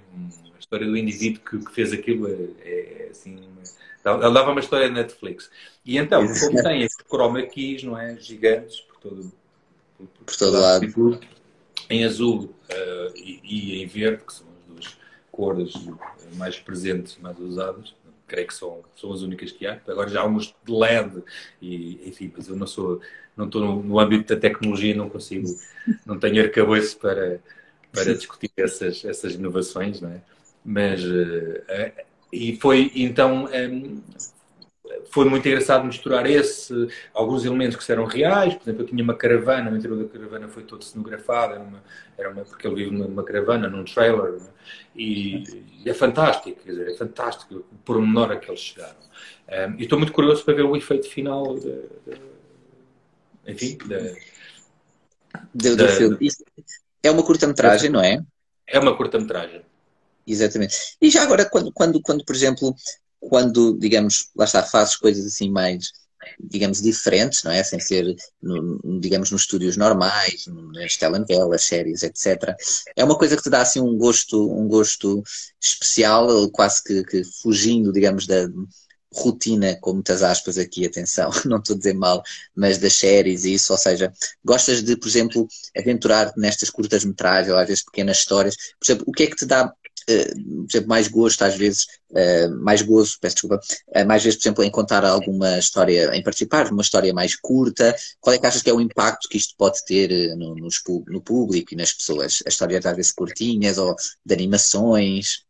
S3: a história do indivíduo que, que fez aquilo é, é, é assim. Ele dava uma história de Netflix. E então, como tem estes chroma keys, não é? Gigantes, todo,
S2: por, por, por todo lado.
S3: Em azul uh, e, e, em verde, que são as duas cores mais presentes, mais usadas. Creio que são, são as únicas que há. Agora já há uns de LED e, enfim, mas eu não sou, não estou no, no âmbito da tecnologia, não consigo, não tenho arcabouço para, para discutir essas, essas inovações, não é? Mas, uh, e foi, então, um, foi muito engraçado misturar esse, alguns elementos que eram reais, por exemplo, eu tinha uma caravana, o interior da caravana foi todo cenografado, era uma, era uma, porque ele vive numa caravana, num trailer, né? e, e, é fantástico, quer dizer, é fantástico o pormenor a que eles chegaram. Um, e estou muito curioso para ver o efeito final, de, de, enfim,
S2: do, do filme. é uma curta-metragem, não é?
S3: É uma curta-metragem.
S2: Exatamente. E já agora, quando, quando, quando, por exemplo, quando, digamos, lá está, fazes coisas assim mais, digamos, diferentes, não é? Sem ser, no, digamos, nos estúdios normais, nas telenovelas, séries, etc. É uma coisa que te dá, assim, um gosto, um gosto especial, quase que, que fugindo, digamos, da rotina, com muitas aspas aqui, atenção, não estou a dizer mal, mas das séries e isso, ou seja, gostas de, por exemplo, aventurar nestas curtas metragens, ou às vezes pequenas histórias, por exemplo, o que é que te dá por exemplo, mais gosto às vezes, uh, mais gozo, peço desculpa, uh, mais vezes, por exemplo, em contar alguma história, em participar de uma história mais curta, qual é que achas que é o impacto que isto pode ter no, no público e nas pessoas? As histórias às vezes curtinhas ou de animações,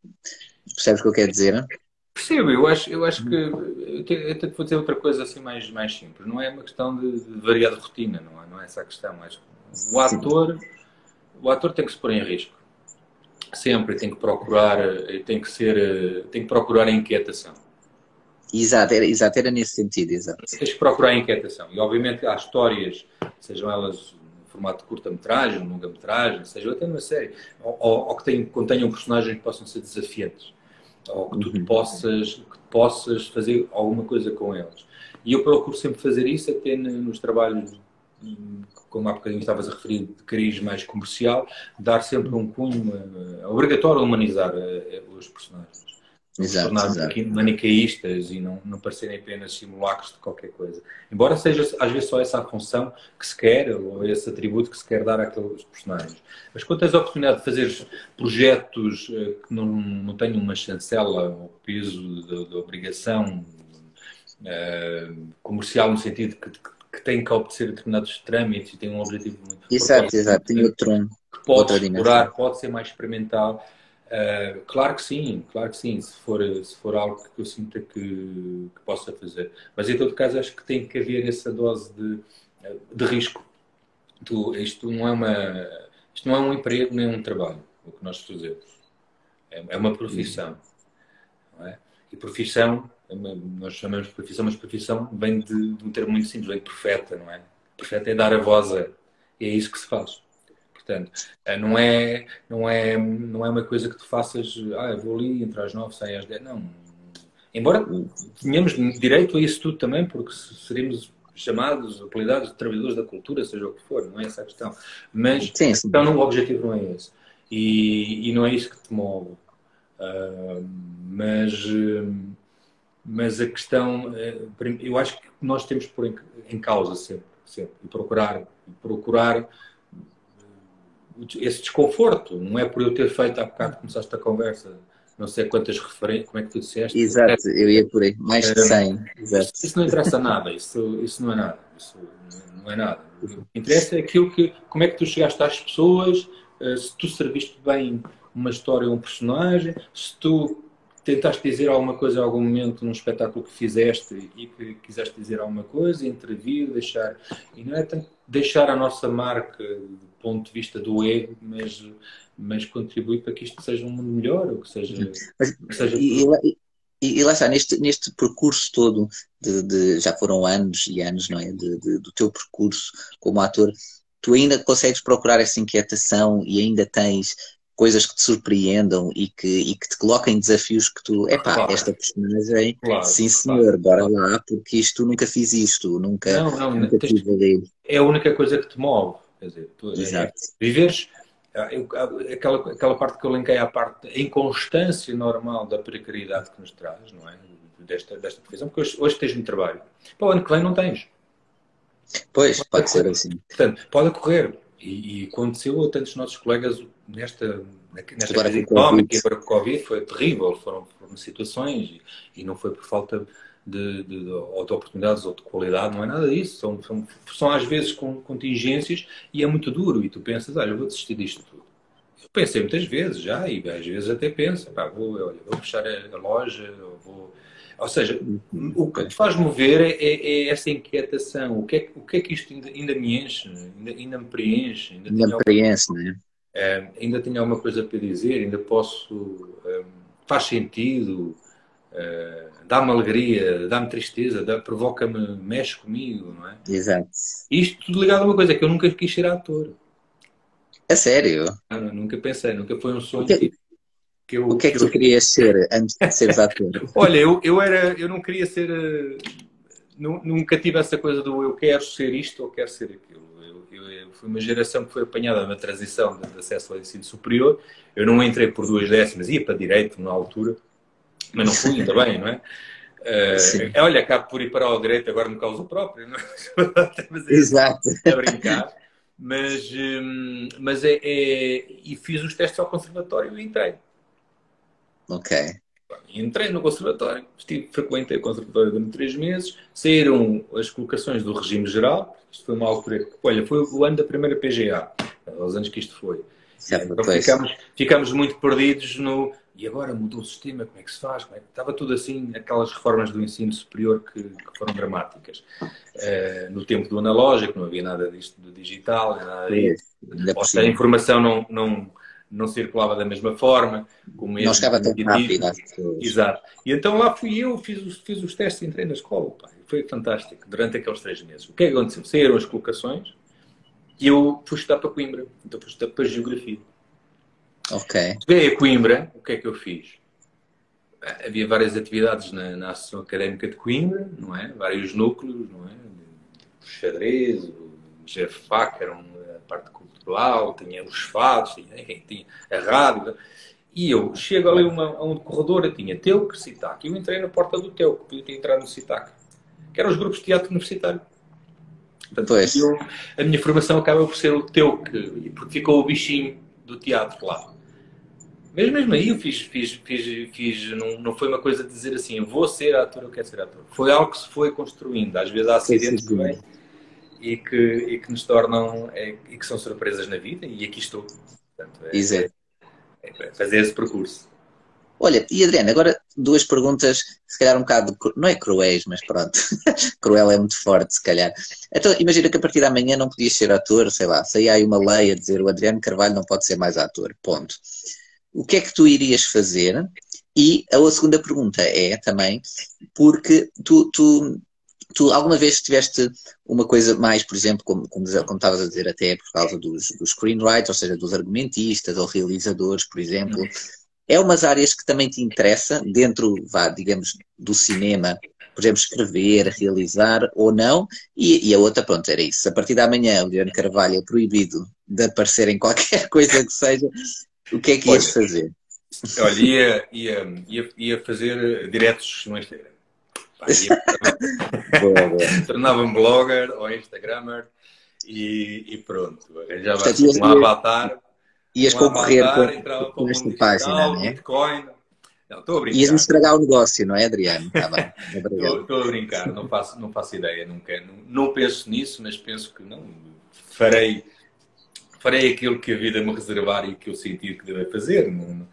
S2: percebes o que eu quero dizer?
S3: Percebo, eu acho, eu acho que eu até vou dizer outra coisa assim mais, mais simples, não é uma questão de, de variar de rotina, não é, não é essa a questão, mas o ator, o ator tem que se pôr em risco sempre tem que procurar, tem que ser, tem que procurar a inquietação.
S2: Exato, era, exato, era nesse sentido, exato.
S3: Tens que procurar a inquietação. E obviamente há histórias, sejam elas no formato de curta-metragem, longa-metragem, sejam até numa série, ou, ou, ou que tenham, contenham personagens que possam ser desafiantes, ou que tu uhum. possas, que possas fazer alguma coisa com eles. E eu procuro sempre fazer isso até nos trabalhos como há bocadinho estavas a referir, de cariz mais comercial, dar sempre um cunho uh, obrigatório a humanizar uh, os personagens.
S2: Exato,
S3: tornar manicaístas e não, não parecerem apenas simulacros de qualquer coisa. Embora seja às vezes só essa a função que se quer, ou esse atributo que se quer dar àqueles personagens. Mas quando tens a oportunidade de fazer projetos uh, que não, não tenham uma chancela ou peso da obrigação uh, comercial, no sentido que, que que têm que obedecer a determinados trâmites e têm um objetivo muito
S2: Exato, exato, tem outro,
S3: que pode explorar, pode ser mais experimental. Uh, claro que sim, claro que sim, se for, se for algo que eu sinta que, que possa fazer. Mas em todo caso acho que tem que haver essa dose de, de risco. Isto não é uma. Isto não é um emprego nem um trabalho, o que nós fazemos. É, é uma profissão. É? E profissão, é nós chamamos de profissão, mas profissão vem de, de um termo muito simples, vem de profeta, não é? Profeta é dar a voz a. E é isso que se faz. Portanto, eh, não é, não é, não é uma coisa que tu faças, ah, eu vou ali, entre as nove, saio às dez. Não. Embora tenhamos direito a isso tudo também, porque seríamos chamados, apelidados de trabalhadores da cultura, seja o que for, não é essa a questão. Mas sim, sim. Então, o objetivo não é esse. E, e não é isso que te move. Uh, mas, mas a questão, uh, eu acho que nós temos que pôr em, causa sempre, sempre e procurar, procurar esse desconforto. Não é por eu ter feito há bocado começaste a conversa, não sei quantas referências, como é que tu disseste?
S2: Exato, eu ia por aí, mais de 100.
S3: Exato. Isso não interessa nada, isso, isso não é nada. Isso não é nada. O que interessa é aquilo que, como é que tu chegaste às pessoas, eh, se tu serviste bem uma história ou um personagem, se tu tentaste dizer alguma coisa em algum momento num espetáculo que fizeste e que quiseste dizer alguma coisa, intervir, deixar. E não é tanto deixar a nossa marca do ponto de vista do ego, mas, mas contribuir para que isto seja um mundo melhor, ou que seja. Mas, que seja
S2: e, e, e, lá está, neste, neste percurso todo, de, de, já foram anos e anos, não é? De, de, do teu percurso como ator, tu ainda consegues procurar essa inquietação e ainda tens coisas que te surpreendam e que, e que te coloquem desafios que tu, epá, claro. esta personagem, claro, sim senhor, claro. bora lá, porque isto nunca fiz isto, nunca, não, não, nunca
S3: tive ali. É a única coisa que te move, quer dizer, tu, é, Exato. É, viveres eu, aquela, aquela parte que eu linkei à parte a inconstância normal da precariedade que nos traz, não é? Desta, desta profissão, porque hoje, hoje tens um trabalho, para o ano que vem não tens.
S2: Pois, pode, pode ser assim.
S3: Portanto, pode ocorrer. E, e aconteceu a tantos nossos colegas nesta, nesta crise económica e agora com o Covid foi terrível. Foram, foram situações e, e, não foi por falta de, de, de, ou de oportunidades ou de qualidade, não é nada disso. São, são, são às vezes com contingências e é muito duro. E tu pensas, olha, eu vou desistir disto tudo. Eu pensei muitas vezes já, e às vezes até penso, pá, vou, olha, vou fechar a loja, vou ou seja, o que te faz mover é, é, é, essa inquietação. O que é, o que, é que isto ainda, ainda me enche, ainda, ainda me preenche?
S2: Ainda, ainda me preenche, não é?
S3: é? Ainda tenho alguma coisa para dizer, ainda posso. É, faz sentido, é, dá-me alegria, dá-me tristeza, dá, provoca-me, mexe comigo, não é?
S2: Exato.
S3: Isto tudo ligado a uma coisa, que eu nunca quis ser ator.
S2: É sério?
S3: Ah, nunca pensei, nunca foi um sonho. Que...
S2: Que eu, o que é que, que tu eu... querias ser antes de seres ator?
S3: Olha, eu, eu, era, eu não queria ser. Eh, nunca tive essa coisa do eu quero ser isto ou quero ser aquilo. Eu, eu, fui uma geração que foi apanhada na transição de, acesso ao ensino superior. Eu não entrei por duas décimas, ia para direito na altura, mas não fui ainda bem, não é? Uh, olha, acabo por ir para o direito agora no causa próprio, não é?
S2: mas é, Exato.
S3: A brincar. Mas, hum, mas é, é, E fiz os testes ao conservatório e entrei.
S2: Ok.
S3: Entrei no conservatório, estive, frequentei o conservatório durante três meses, saíram as colocações do regime geral, isto foi uma altura que, olha, foi o ano da primeira PGA, aos anos que isto foi. Certo, então ficámos, ficámos muito perdidos no. E agora mudou o sistema, como é que se faz? É que... Estava tudo assim, aquelas reformas do ensino superior que, que foram dramáticas. Uh, no tempo do analógico, não havia nada disto do digital, nada disso. Ou seja, a informação não, não, não circulava da mesma forma. Como
S2: não chegava tão rápido.
S3: Exato. E então lá fui eu, fiz os, fiz os testos, entrei na escola. Pá, foi fantástico, durante aqueles três meses. O que é que aconteceu? Saíram as colocações e eu fui estudar para Coimbra. Então fui estudar para Geografia.
S2: Ok.
S3: Cheguei a Coimbra, o que é que eu fiz? Havia várias atividades na, na Associação Académica de Coimbra, não é? Vários núcleos, não é? O xadrez, o GFAC, era a parte cultural, tinha os fados, tinha, tinha a rádio. E eu chego ali uma, a um corredor, tinha Teuc, Citac. E eu entrei na porta do Teuc, podia ter entrado no Citac. Que eram os grupos de teatro universitário. Portanto, eu, a minha formação acaba por ser o Teuc, porque ficou o bichinho do teatro lá. Mas mesmo aí eu fiz, fiz, fiz, fiz não, não foi uma coisa de dizer assim, vou ser ator, eu quero ser ator. Foi algo que se foi construindo. Às vezes há acidentes vêm e que, e que nos tornam é, e que são surpresas na vida e aqui estou. Portanto, é,
S2: Exato.
S3: É, fazer esse percurso.
S2: Olha, e Adriana, agora duas perguntas, se calhar um bocado, não é cruéis, mas pronto, cruel é muito forte, se calhar. Então, imagina que a partir da manhã não podias ser ator, sei lá, saía aí uma lei a dizer o Adriano Carvalho não pode ser mais ator, ponto. O que é que tu irias fazer? E a segunda pergunta é também, porque tu, tu Tu alguma vez tiveste uma coisa mais, por exemplo, como, como, como estavas a dizer até por causa dos, dos screenwriters, ou seja, dos argumentistas ou realizadores, por exemplo, é umas áreas que também te interessa dentro, vá, digamos, do cinema, por exemplo, escrever, realizar ou não, e, e a outra, pronto, era isso. A partir da manhã o Leandro Carvalho é proibido de aparecer em qualquer coisa que seja, o que é que ias fazer?
S3: Olha, ia, ia, ia, ia fazer diretos no Instagram. Tornava-me blogger ou Instagrammer e, e pronto. Já vai um avatar.
S2: Ias
S3: um
S2: concorrer
S3: avatar,
S2: com, com esta página, não é?
S3: Bitcoin. Não, estou a brincar.
S2: Ias-me estragar o negócio, não é, Adriano? Tá bem.
S3: estou, a brincar, não faço, não faço ideia, não, quero, não, não penso nisso, mas penso que não farei, farei aquilo que a vida me reservar e que eu sentir que devo fazer. Não,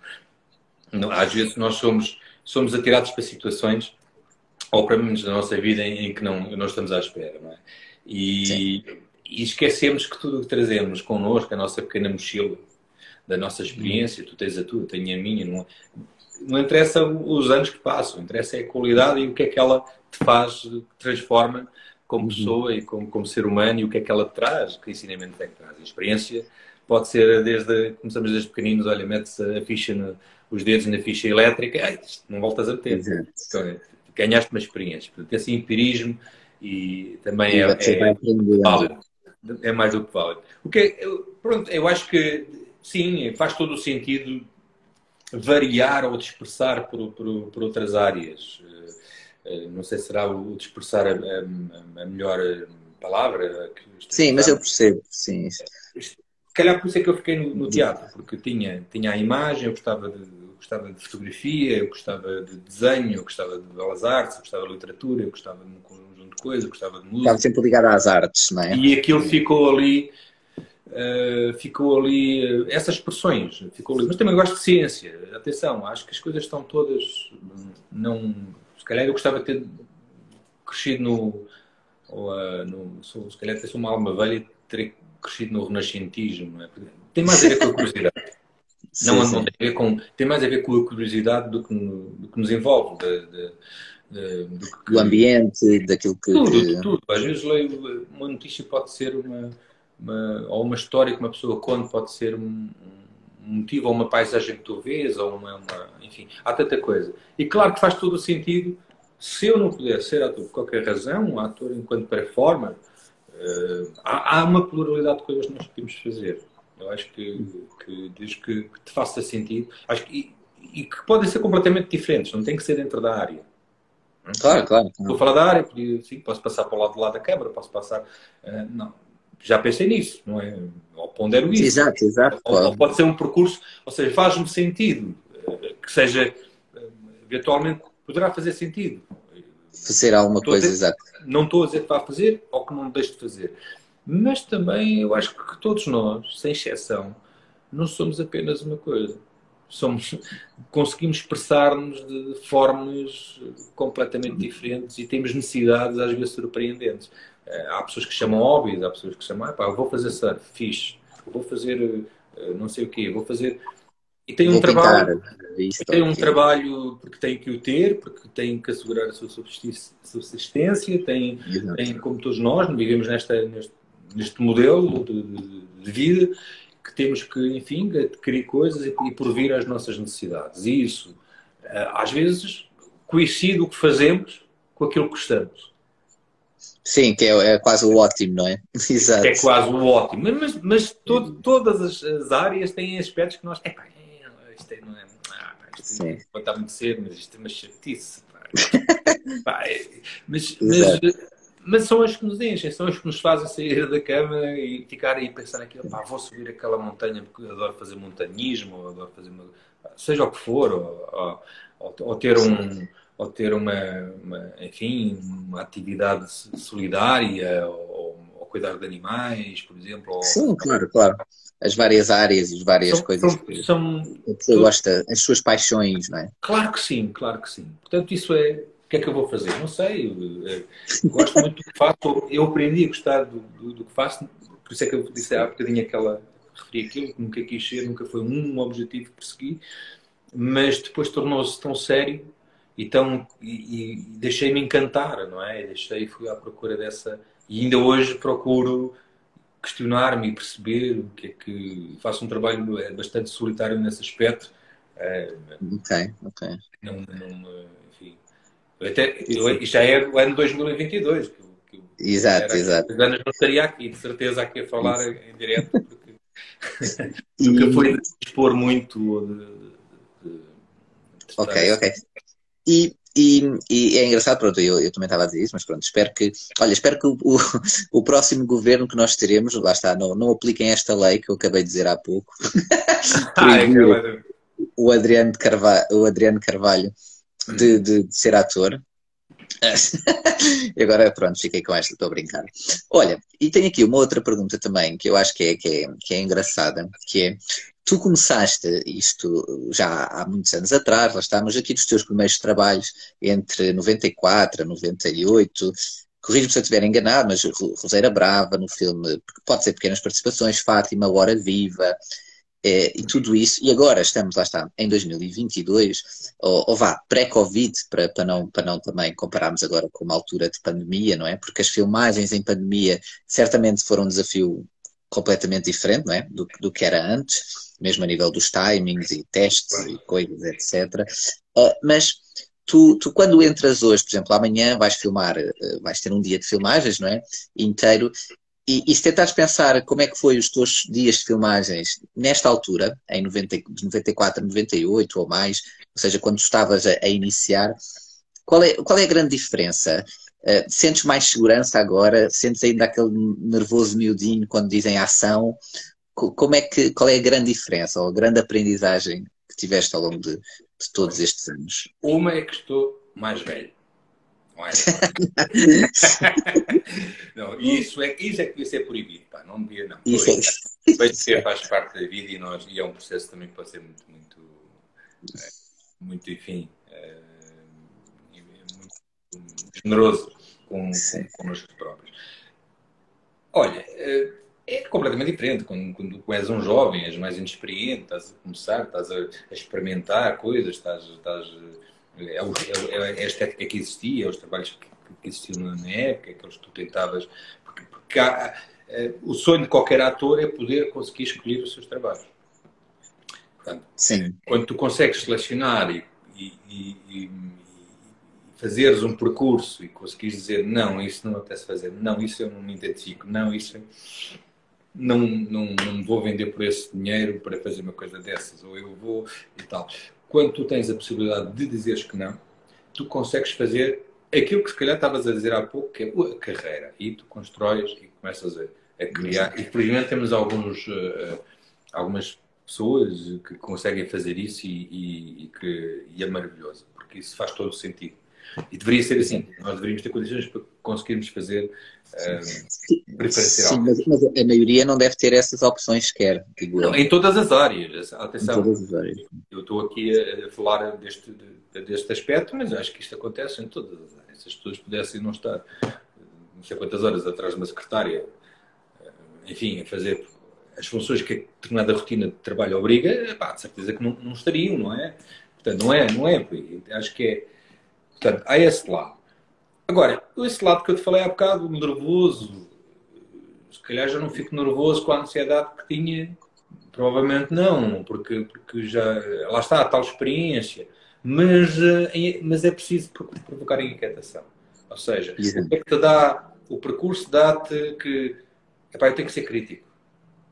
S3: não, às vezes nós somos, somos atirados para situações ou para momentos da nossa vida em, em que não, não estamos à espera, não é? E, e esquecemos que tudo o que trazemos connosco, a nossa pequena mochila, da nossa experiência, tu tens a tua, tenho a minha, não, não interessa os anos que passam, interessa é a qualidade e o que é que ela te faz, te transforma como uhum. pessoa e como, como ser humano e o que é que ela te traz, que ensinamento é que traz. A experiência pode ser desde, começamos desde pequeninos, olha, metes a ficha, os dedos na ficha elétrica, ai, não voltas a meter. Então, é, ganhaste uma experiência. Portanto, esse empirismo e também é, é, válido. É mais do que válido. O que é, pronto, eu acho que sim, faz todo o sentido variar ou dispersar por, por, por outras áreas. Eh, não sei se será o dispersar a, a, a melhor palavra.
S2: sim, mas eu percebo, sim. Se
S3: calhar por isso é que eu fiquei no, no teatro, porque tinha, tinha a imagem, eu gostava de gostava de fotografia, eu gostava de desenho, eu gostava de belas artes, eu gostava de literatura, eu gostava de um conjunto de coisas, eu gostava de música.
S2: Estava sempre ligado às artes, não é?
S3: E aquilo ficou ali, uh, ficou ali, uh, essas expressões, ficou ali. Mas também gosto de ciência, atenção, acho que as coisas estão todas, não, se calhar eu gostava de ter crescido no, ou, uh, no se calhar ter uma alma velha e ter crescido no renascentismo, não é? Tem mais a ver com a curiosidade. Não, sim, não tem, a ver com, tem mais a ver com a curiosidade do que, do que nos envolve. De, de,
S2: de, do, que, do, ambiente, daquilo que.
S3: Tudo, que... tudo. Às vezes leio uma notícia, pode ser uma, uma, ou uma história que uma pessoa conta, pode ser um, um motivo, ou uma paisagem que tu vês, ou uma, uma, Enfim, há tanta coisa. E claro que faz todo o sentido. Se eu não puder ser ator por qualquer razão, um ator enquanto performer, uh, há, há uma pluralidade de coisas que nós podemos fazer. Eu acho que, que desde que, que te faça sentido, acho que, e, e, que podem ser completamente diferentes, não tem que ser dentro da área.
S2: Claro, claro.
S3: Estou a falar da área, sim, posso passar para o lado do lado da câmara, posso passar. Uh, não, já pensei nisso, não é? Ou pondero isso.
S2: Exato, exato.
S3: Ou, ou pode ser um percurso, ou seja, faz-me sentido, uh, que seja, uh, eventualmente, poderá fazer sentido.
S2: Fazer alguma coisa, dizer, exato.
S3: Não estou a dizer que vá fazer ou que não deixe de fazer. Mas também eu acho que todos nós, sem exceção, não somos apenas uma coisa. Somos, conseguimos expressar-nos de formas completamente diferentes e temos necessidades às vezes surpreendentes. Eh, há pessoas que chamam hobbies, há pessoas que chamam, ah, pá, eu vou fazer surf, fixe, eu vou fazer eh, não sei o quê, vou fazer. E tem um vou trabalho. tem um trabalho porque tem que o ter, porque tem que assegurar a sua subsistência, tem, tem como todos nós, vivemos nesta, neste, neste modelo de, de, vida que temos que, enfim, adquirir coisas e, e porvir às nossas necessidades. E isso, eh, às vezes, coincide o que fazemos com aquilo que gostamos.
S2: Sim, que é, é quase o ótimo, não é?
S3: Exato. É quase o ótimo. Mas, mas todo, todas as, as, áreas têm aspectos que nós. Epá, isto é, não é. Ah, isto Sim. pode estar muito cedo, mas isto é uma chatice. Pá. É, mas, mas mas são as que nos enchem, são as que nos fazem sair da cama e ficar aí pensando aquilo, pá, vou subir aquela montanha porque eu adoro fazer montanhismo, ou adoro fazer uma, seja o que for, ou, ou, ou ter um ou ter uma, uma, enfim, uma atividade solidária ou, ou cuidar de animais, por exemplo. Ou...
S2: Sim, claro, claro. As várias áreas, as várias
S3: são,
S2: coisas
S3: são, que são,
S2: a pessoa gosta, as suas paixões, não é?
S3: Claro que sim, claro que sim. Portanto, isso é. O que é que eu vou fazer? Não sei. Eu, eu gosto muito do que faço. Eu aprendi a gostar do, do, do, que faço, por isso é que eu disse há bocadinho aquela. referi aquilo, que nunca quis ser, nunca foi um objetivo que persegui, mas depois tornou-se tão sério e, tão, e, e deixei-me encantar, não é? Deixei, fui à procura dessa. E ainda hoje procuro questionar-me e perceber o que é que faço um trabalho é bastante solitário nesse aspecto.
S2: É, ok, ok.
S3: Não, não, até, eu, já é o ano 2022 que, que
S2: exato, era, exato.
S3: anos não estaria aqui, de certeza aqui a falar Isso. em direto, porque nunca foi expor muito. De, de, de,
S2: ok, ok. E e, e, é engraçado, pronto, eu, eu também estava a dizer isso, mas pronto, espero que, olha, espero que o, o, o próximo governo que nós teremos, lá está, não, não apliquem esta lei que eu acabei de dizer há pouco.
S3: Ai,
S2: o, Adriano de Carvalho, o Adriano Carvalho de, de, de ser ator. e agora, pronto, fiquei com esta, estou a brincar. Olha, e tenho aqui uma outra pergunta também que eu acho que é, que é, que é engraçada, que é Tu começaste isto já há muitos anos atrás, lá estamos aqui dos teus primeiros trabalhos entre 94 a 98. Corrijo-me se eu estiver enganado, mas Roseira Brava no filme, pode ser pequenas participações, Fátima, Hora Viva, é, e tudo isso. E agora estamos, lá está, em 2022, ou, ou vá, pré-Covid, para, para, não, para não também compararmos agora com uma altura de pandemia, não é? Porque as filmagens em pandemia certamente foram um desafio completamente diferente, não é? Do, do que era antes mesmo a nível dos timings e testes e coisas, etc. Uh, ah, mas tu, tu, quando entras hoje, por exemplo, amanhã vais filmar, uh, vais ter um dia de filmagens, não é? Inteiro. E, e se tentares pensar como é que foi os teus dias de filmagens nesta altura, em 90, de 94 a 98 ou mais, ou seja, quando estavas a, a iniciar, qual é, qual é a grande diferença? Uh, sentes mais segurança agora? Sentes ainda aquele nervoso miudinho quando dizem ação? como é que, qual é a grande diferença ou a grande aprendizagem que tiveste ao longo de, de todos estes anos?
S3: Uma é que estou mais velho. Não, é? não isso, é, isso é que devia ser proibido. Pá. Não devia, não. Isso é. Vai ser, faz parte da vida e, nós, e é um processo também que pode ser muito, muito, é, muito enfim, é, muito generoso com, com, connosco próprios. Olha, é, é completamente diferente. Quando, quando és um jovem, és mais inexperiente, estás a começar, estás a, a experimentar coisas, estás, estás é, é, é, a estética que existia, os trabalhos que, que existiam na época, aqueles que tu tentavas. Porque, porque há, é, o sonho de qualquer ator é poder conseguir escolher os seus trabalhos. Portanto,
S2: Sim.
S3: Quando tu consegues selecionar e, e, e, e fazeres um percurso e conseguires dizer não, isso não apetece fazer, não, isso eu não me identifico, não, isso não, não, não vou vender por esse dinheiro para fazer uma coisa dessas, ou eu vou e tal. Quando tu tens a possibilidade de dizeres que não, tu consegues fazer aquilo que se calhar estavas a dizer há pouco, que é a carreira. E tu constróis e começas a, a criar. E felizmente temos alguns, uh, algumas pessoas que conseguem fazer isso e, e, e, que, e é maravilhoso, porque isso faz todo o sentido. E deveria ser assim. Nós deveríamos ter condições para conseguirmos fazer uh, preferencial.
S2: Sim, mas, mas, a maioria não deve ter essas opções sequer.
S3: Não, em todas as áreas. Atenção. Todas as áreas. Eu estou aqui a falar deste, deste aspecto, mas acho que isto acontece em todas as áreas. Se as pessoas pudessem não estar não sei quantas horas atrás de uma secretária, eh, enfim, a fazer as funções que a determinada rotina de trabalho obriga, pá, de certeza que não, não estariam, não é? Portanto, não é, não é. Acho que é Portanto, há esse lado. Agora, esse lado que eu te falei há bocado, nervoso, se calhar já não fico nervoso com a ansiedade que tinha, provavelmente não, porque, porque já lá está a tal experiência, mas, eh, mas é preciso provocar a inquietação. Ou seja, o que é que te dá, o percurso dá-te que epá, eu tenho que ser crítico.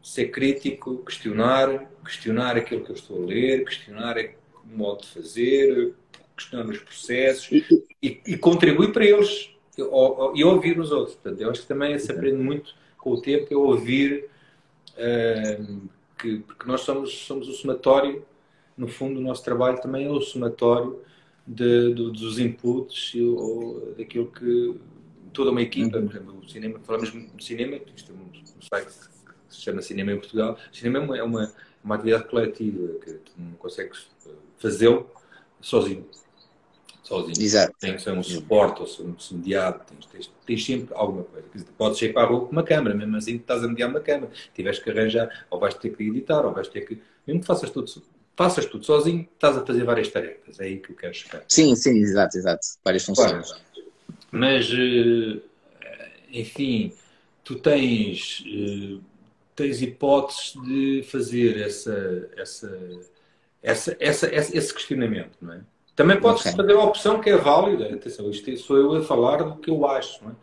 S3: Ser crítico, questionar, questionar aquilo que eu estou a ler, questionar o modo de fazer, questionando os processos e, e, e contribui para eles e ouvir os outros. Portanto, eu acho que também se aprende muito com o tempo, é ouvir uh, que, porque nós somos, somos o somatório, no fundo, o nosso trabalho também é o somatório de, de, dos inputs ou daquilo que toda uma equipa, por exemplo, o cinema, falamos de cinema, isto é um site que se chama Cinema em Portugal. O cinema é uma, é uma, uma atividade coletiva, que tu não consegues fazê-lo sozinho. Sozinho.
S2: Exato.
S3: Tem que ser um suporte ou ser um mediado, tens, tens, tens, sempre alguma coisa. Podes ir para a rua com uma câmera, mesmo assim estás a mediar uma câmera. Tiveste que arranjar, ou vais ter que editar, ou vais ter que. Mesmo que faças tudo, faças tudo sozinho, estás a fazer várias tarefas. É aí que eu quero chegar.
S2: Sim, sim, exato, exato. Várias funções. Claro.
S3: Mas, eh, enfim, tu tens, eh, tens hipóteses de fazer essa, essa, essa, essa, esse questionamento, não é? Também podes okay. fazer a opção que é válida. Atenção, isto sou eu a falar do que eu acho, não é?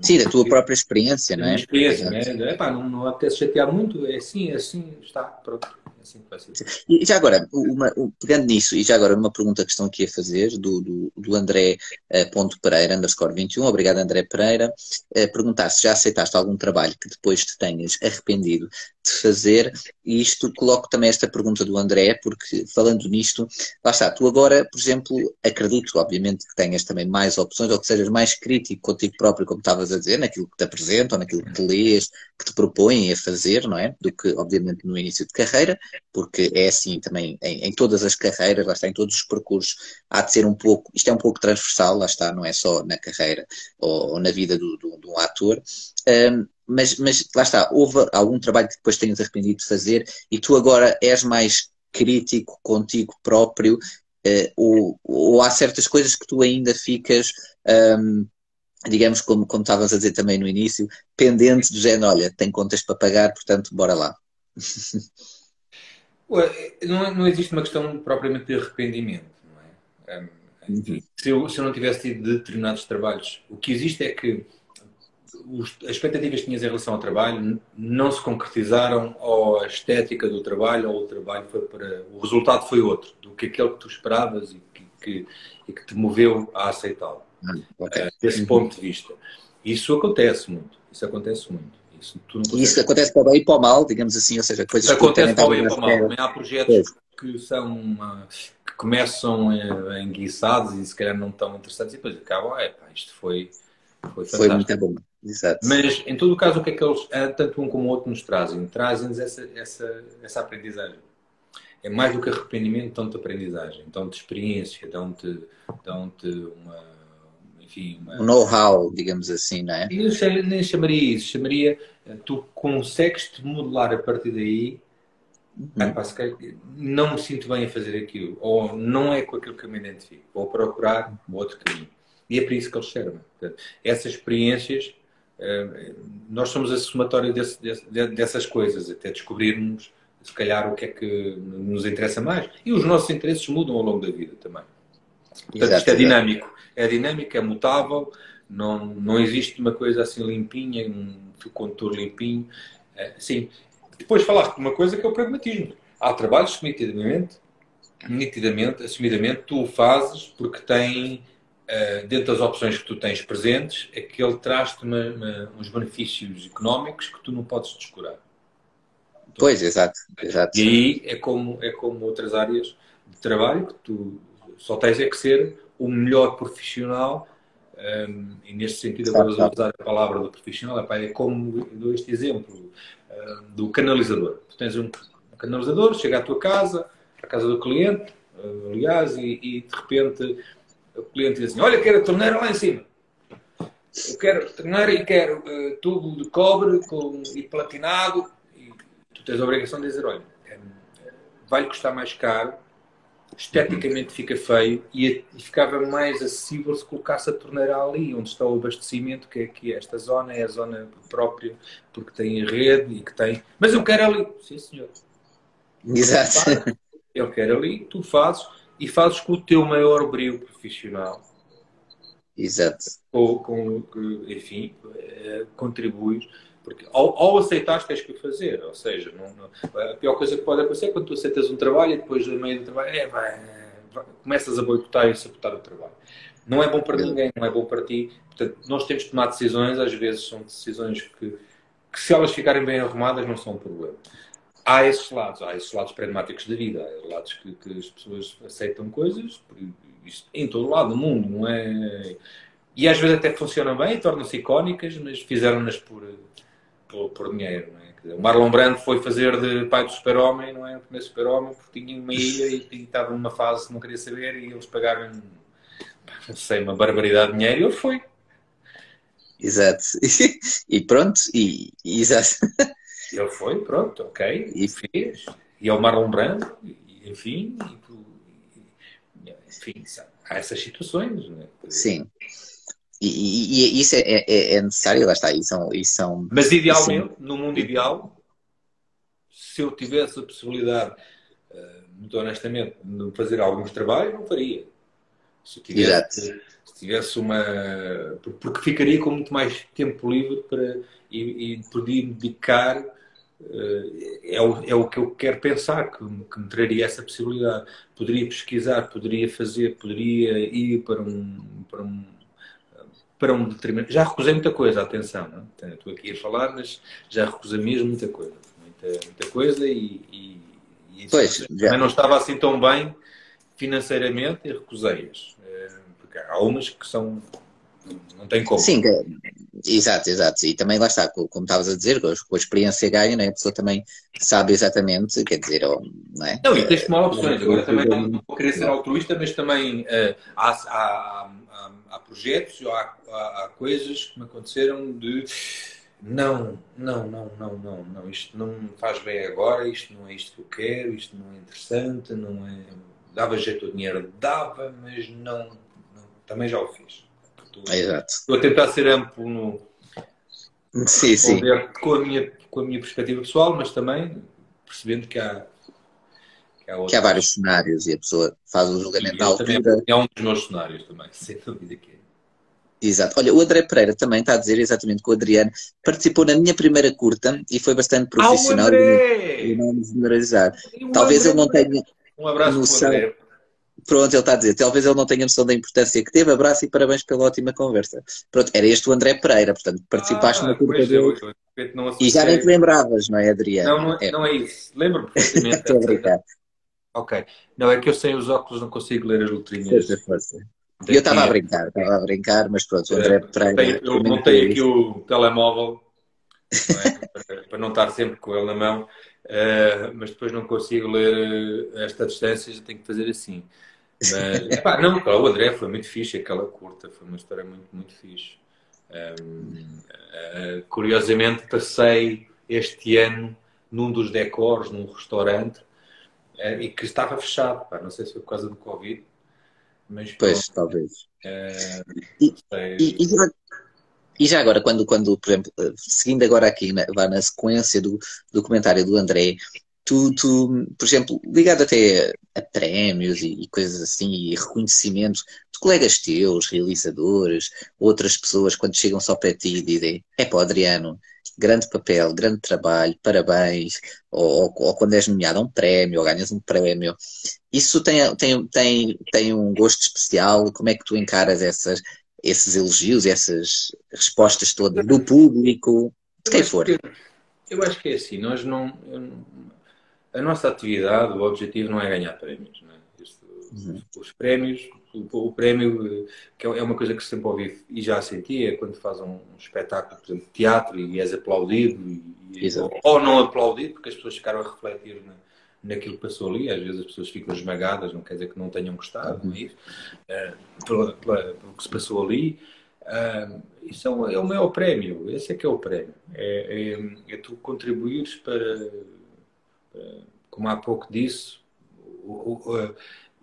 S2: Sim, da tua própria experiência, não é?
S3: Experiência, não é? Epá, não, não apetece chatear muito, é assim, é assim, está, pronto assim que vai ser.
S2: E já agora, uma, pegando nisso, e já agora uma pergunta que estão aqui a fazer do, do, do André uh, Ponto Pereira, underscore 21, obrigado André Pereira, uh, perguntar se já aceitaste algum trabalho que depois te tenhas arrependido de fazer, e isto coloco também esta pergunta do André, porque falando nisto, lá está, tu agora, por exemplo, acredito, obviamente, que tenhas também mais opções, ou que sejas mais crítico contigo próprio, como estavas a dizer, naquilo que te apresentam, naquilo que te lês, que te propõem a fazer, não é? Do que, obviamente, no início de carreira, porque é assim também em, em, todas as carreiras, lá está, em todos os percursos, há de ser um pouco, isto é um pouco transversal, lá está, não é só na carreira ou, ou na vida do, do, do ator, um, mas, mas lá está, houve algum trabalho que depois tenhas arrependido de fazer e tu agora és mais crítico contigo próprio uh, ou, ou, há certas coisas que tu ainda ficas um, digamos, como, como estavas a dizer também no início, pendente do género, olha, tem contas para pagar, portanto, bora lá.
S3: Não, não existe uma questão propriamente de arrependimento, não é? Enfim, se, eu, se eu não tivesse tido determinados trabalhos, o que existe é que os, as expectativas que tinhas em relação ao trabalho não se concretizaram ou a estética do trabalho ou o trabalho foi para... O resultado foi outro do que aquele que tu esperavas e que, que, e que te moveu a aceitá-lo. Hum, okay. uh, desse uhum. ponto de vista. Isso acontece muito. Isso acontece muito.
S2: Isso, e isso acontece para o bem e para o mal, digamos assim, ou seja, coisas
S3: Acontece para o bem e para o mal. Também há projetos que são uh, que começam uh, enguiçados e se calhar não tão interessantes e depois acabam, é pá, isto foi, foi fantástico.
S2: Foi muito bom. Exato.
S3: Mas, em todo o caso, o que é que eles, eh, tanto um como o outro, nos trazem? Trazem-nos essa, essa, essa aprendizagem. É mais do que arrependimento, dão-te aprendizagem, dão-te experiência, dão-te dão uma enfim, uma...
S2: um know-how, digamos assim, não é?
S3: Eu nem chamaria isso, chamaria eh, tu consegues te modelar a partir daí. Uhum. não me sinto bem a fazer aquilo, ou não é com aquilo que eu me identifico, vou procurar outro caminho. E é para isso que eles servem. Portanto, essas experiências, nós somos a somatória desse, desse, dessas coisas, até descobrirmos, se calhar, o que é que nos interessa mais. E os nossos interesses mudam ao longo da vida também. Portanto, Exato, isto é dinâmico é dinâmica, é mutável, não, não existe uma coisa assim limpinha, um contorno limpinho. É, sim. Depois falaste de uma coisa que é o pragmatismo. Há trabalhos que nitidamente, nitidamente, assumidamente, tu o fazes porque tem, uh, dentro das opções que tu tens presentes, aquele traz-te uns benefícios económicos que tu não podes descurar.
S2: Pois, exato, exato.
S3: E aí é como, é como outras áreas de trabalho que tu só tens é que ser o melhor profissional, um, e neste sentido agora vou usar a palavra do profissional, é como dou este exemplo um, do canalizador. Tu tens um canalizador, chega à tua casa, à casa do cliente, uh, aliás, e, e, de repente o cliente diz assim, olha, quero a torneira lá em cima. Eu quero torneira e quero uh, tubo de cobre com, e platinado. E tu tens a obrigação de dizer, olha, é, vai-lhe custar mais caro esteticamente fica feio e, e ficava mais acessível se colocasse a torneira ali, onde está o abastecimento, que é aqui esta zona, é a zona própria, porque tem rede e que tem. Mas eu quero ali. Sim, senhor.
S2: Exato.
S3: Eu quero ali, tu fazes e fazes com o teu maior brilho profissional.
S2: Exato.
S3: Ou com, enfim, eh, contribuis porque ao, ao aceitar tens que o fazer. Ou seja, não, não, a pior coisa que pode acontecer é quando tu aceitas um trabalho e depois, no meio do trabalho, é, vai, vai, começas a boicotar e sabotar o trabalho. Não é bom para ninguém, não é bom para ti. Portanto, nós temos de tomar decisões, às vezes são decisões que, que se elas ficarem bem arrumadas, não são um problema. Há esses lados, há esses lados pragmáticos da vida, há lados que, que as pessoas aceitam coisas, isso, em todo lado do mundo, não é? e às vezes até funcionam bem, tornam-se icónicas, mas fizeram-nas por, por, por, dinheiro. Não é? O Marlon Brando foi fazer de pai do super-homem, não é? O primeiro super-homem, porque tinha uma ilha e, e, estava numa fase que não queria saber e eles pagaram, não sei, uma barbaridade de dinheiro e ele foi.
S2: Exato. E pronto, e, e exato.
S3: Ele foi, pronto, ok, e fez. E é o Marlon Brando, e, enfim, e, enfim, há essas situações. Né?
S2: Sim. E, e, isso é, é, é, necessário, lá está, e são, e são...
S3: Mas idealmente, assim... no mundo ideal, se eu tivesse a possibilidade, eh, muito honestamente, de fazer alguns trabalhos, não faria. Se tivesse, se tivesse uma. Porque ficaria com muito mais tempo livre para, e, e podia me dedicar. Eh, é o, é o que eu quero pensar, que, que me traria essa possibilidade. Poderia pesquisar, poderia fazer, poderia ir para um, para um para um determinado. Já recusei muita coisa, atenção, não? É? estou aqui a falar, mas já recusei mesmo muita coisa. Muita, muita coisa e, e, e
S2: pois,
S3: também não estava assim tão bem financeiramente e recusei-as. Eh, porque há umas que são. Não tem como.
S2: Sim, exato, exato. E também lá está, como estavas a dizer, com a experiência ganha, né? a pessoa também sabe exatamente, quer dizer, não é?
S3: Não, e tens de tomar opções. Agora também não vou querer ser altruísta, mas também uh, há, há, há, há projetos, há, há, há coisas que me aconteceram de não, não, não, não, não, não, isto não me faz bem agora, isto não é isto que eu quero, isto não é interessante, não é. Dava jeito ao dinheiro, dava, mas não, não também já o fiz.
S2: Estou, Exato.
S3: estou a tentar ser amplo no.
S2: Sim, sim.
S3: Com a, minha, com a minha perspectiva pessoal, mas também percebendo que há.
S2: Que há, que há vários cenários e a pessoa faz o julgamento à altura.
S3: É um dos meus cenários também, sem dúvida que é.
S2: Exato. Olha, o André Pereira também está a dizer exatamente que o Adriano participou na minha primeira curta e foi bastante profissional
S3: ah,
S2: e não generalizar. Talvez ele não tenha
S3: um abraço noção. André.
S2: Pronto, ele está a dizer, talvez ele não tenha noção da importância que teve. Abraço e parabéns pela ótima conversa. Pronto, era este o André Pereira, portanto, participaste
S3: ah,
S2: na curta
S3: dele.
S2: e já nem te lembravas, não é, Adriano?
S3: Não, não é, é. não é isso. Lembro-me perfeitamente.
S2: Estou a brincar.
S3: Ok. Não, é que eu sem os óculos não consigo ler as letrinhas.
S2: Força, força. Eu estava a brincar, estava a brincar, mas pronto, o André Pereira.
S3: Eu montei aqui o telemóvel é? para não estar sempre com ele na mão, uh, mas depois não consigo ler esta distância, já tenho que fazer assim. Mas, epá, não, o André foi muito fixe, aquela curta, foi uma história muito, muito fixe. Um, uh, curiosamente, passei este ano num dos decors, num restaurante, uh, e que estava fechado, pá, não sei se foi por causa do Covid mas,
S2: pois, pronto, talvez. E, e, e, já, e, já, agora, quando, quando, por exemplo, eh, seguindo agora aqui, na, vá na sequência do, do comentário do André, tu, tu, por exemplo, ligado até a, prémios e, e, coisas assim, e reconhecimentos de colegas teus, realizadores, outras pessoas, quando chegam só para ti e dizem: é pá, Adriano, grande papel, grande trabalho, parabéns, ou, ou, ou, quando és nomeado a um prémio, ou ganhas um prémio. Isso tem, tem, tem, tem um gosto especial? Como é que tu encaras essas, esses elogios, essas respostas todas do público, de quem for?
S3: Que, eu acho que é assim, nós não, a nossa atividade, o objetivo não é ganhar prémios. Não é? Uhum. Os prémios o, o, prémio, que é uma coisa que sempre ouvi e já senti, é quando faz um, um espetáculo, por exemplo, de teatro e és aplaudido, e, ou, ou, não aplaudido, porque as pessoas ficaram a refletir na, naquilo que passou ali. Às vezes as pessoas ficam esmagadas, não quer dizer que não tenham gostado, não é isso? Uh, pelo, que se passou ali. Uh, isso é o, é o maior prémio, esse é que é o prémio. É, é, é tu contribuires para, para, como há pouco disse, o, o,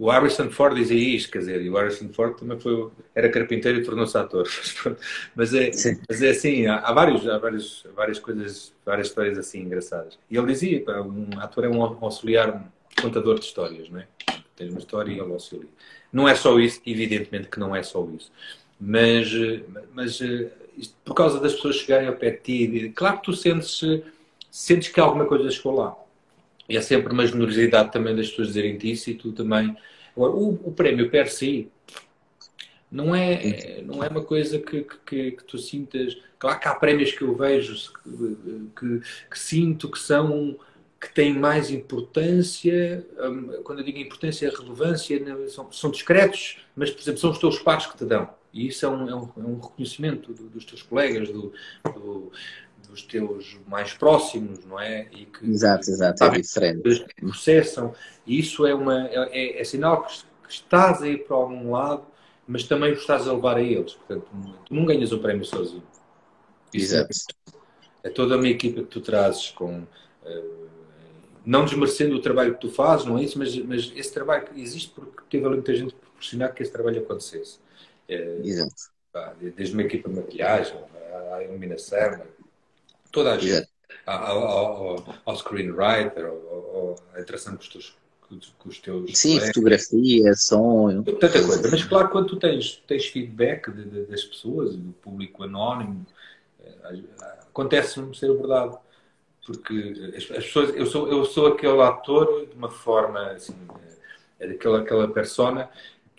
S3: o Harrison Ford dizia isto, quer dizer, e o Harrison Ford também foi, era carpinteiro e tornou-se ator. mas, é, mas é assim, há, há, vários, há vários, várias coisas, várias histórias assim engraçadas. E ele dizia, um ator é um auxiliar, um contador de histórias, não é? Tens uma história e ele auxilia. Não é só isso, evidentemente que não é só isso. Mas, mas isto, por causa das pessoas chegarem ao pé de ti, claro que tu sentes, sentes que alguma coisa chegou lá. E é sempre uma generosidade também das pessoas dizerem isso e tu também Agora, o, o prémio per si não é, não é uma coisa que, que, que tu sintas. Claro que há prémios que eu vejo que, que, que sinto que são que têm mais importância, hum, quando eu digo importância, relevância, são, são discretos, mas, por exemplo, são os teus pares que te dão. E isso é um, é um, é um reconhecimento do, dos teus colegas, do, do, dos teus mais próximos, não é?
S2: E que, exato, exato, é diferente.
S3: Processam. E isso é, uma, é, é, é sinal que, que, estás a ir para algum lado, mas também estás a levar a eles. Portanto, tu não ganhas o prémio sozinho.
S2: Isso exato.
S3: É, é toda uma equipa que tu trazes com. Uh, não desmerecendo o trabalho que tu fazes, não é isso, mas, mas esse trabalho existe porque teve ali muita gente proporcionar que esse trabalho acontecesse.
S2: É, Exato.
S3: Desde uma equipa de maquilhagem, a iluminação, toda a gente, ao, ao, ao screenwriter, ao, à interação com os teus com os teus
S2: Sim, colegas. fotografia, som.
S3: Tanta coisa. Mas claro, quando tu tens, tens feedback de, de, das pessoas, do público anónimo, eh, acontece-me ser verdade. Porque as, as, pessoas, eu sou, eu sou aquele ator de uma forma assim, é daquela aquela persona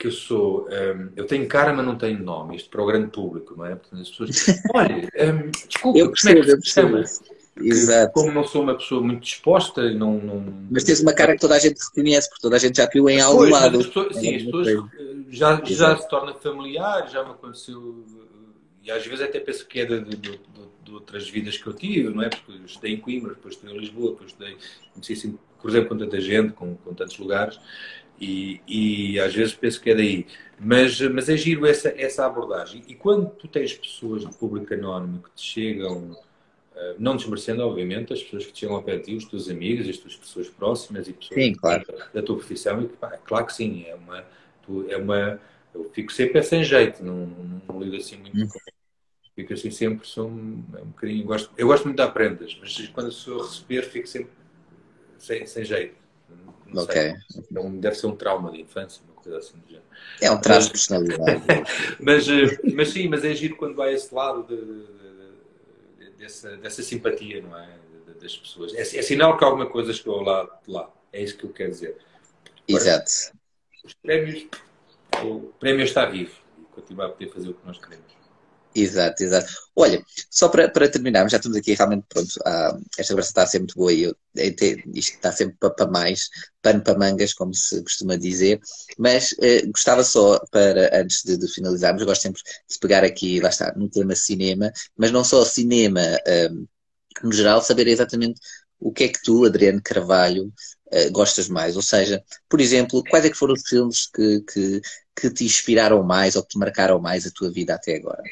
S3: que eu sou, um, eu tenho cara, mas não tenho nome, isto para o grande público, não é? Portanto, as pessoas dizem, olha, um, desculpa,
S2: eu percebo, como é que se chama?
S3: Exato. Como não sou uma pessoa muito disposta, não, não...
S2: Mas tens uma cara que toda a gente reconhece, porque toda a gente já viu em algum pois, lado.
S3: As pessoas, sim, as pessoas eh, já, já se torna familiar, já me aconteceu, e às vezes até penso que é de, de, de, de outras vidas que eu tive, não é? Porque eu estudei em Coimbra, depois estudei em Lisboa, depois estudei, não sei se cruzei com tanta gente, com, com tantos lugares, e, e, às vezes penso que é daí. Mas, mas é giro essa, essa abordagem. E quando tu tens pessoas de público anónimo que te chegam, eh, não desmerecendo, obviamente, as pessoas que te chegam ao pé de ti, os teus amigos, as tuas pessoas próximas e pessoas
S2: sim, claro.
S3: da, tua profissão, e pá, claro que sim, é uma, é uma. Eu fico sempre é sem jeito, não, não, não lido assim muito hum. com fico assim sempre, sou um, é um bocadinho. Gosto, eu gosto muito de dar prendas, mas quando a pessoa receber, fico sempre sem, sem jeito. Não ok. Sei, deve ser um trauma de infância, uma coisa assim do género.
S2: É um traço de personalidade.
S3: mas, eh, mas sim, mas é giro quando vai a esse lado de, de, de, dessa, dessa simpatia, não é? Das pessoas. É, é, sinal que alguma coisa chegou lá, lá. É isso que eu quero dizer.
S2: Exato.
S3: Os prémios, o prémio está vivo e continua a poder fazer o que nós queremos.
S2: Exato, exato. Olha, só para, para terminarmos, já estamos aqui realmente pronto. Ah, esta conversa está muito boa e eu, isto está sempre para, mais, pano para mangas, como se costuma dizer. Mas eh, gostava só, para antes de, de, finalizarmos, gosto sempre de pegar aqui, lá está, no tema cinema, mas não só cinema um, no geral, saber exatamente o que é que tu, Adriano Carvalho, uh, gostas mais. Ou seja, por exemplo, quais é que foram os filmes que, que, que te inspiraram mais ou que te marcaram mais a tua vida até agora?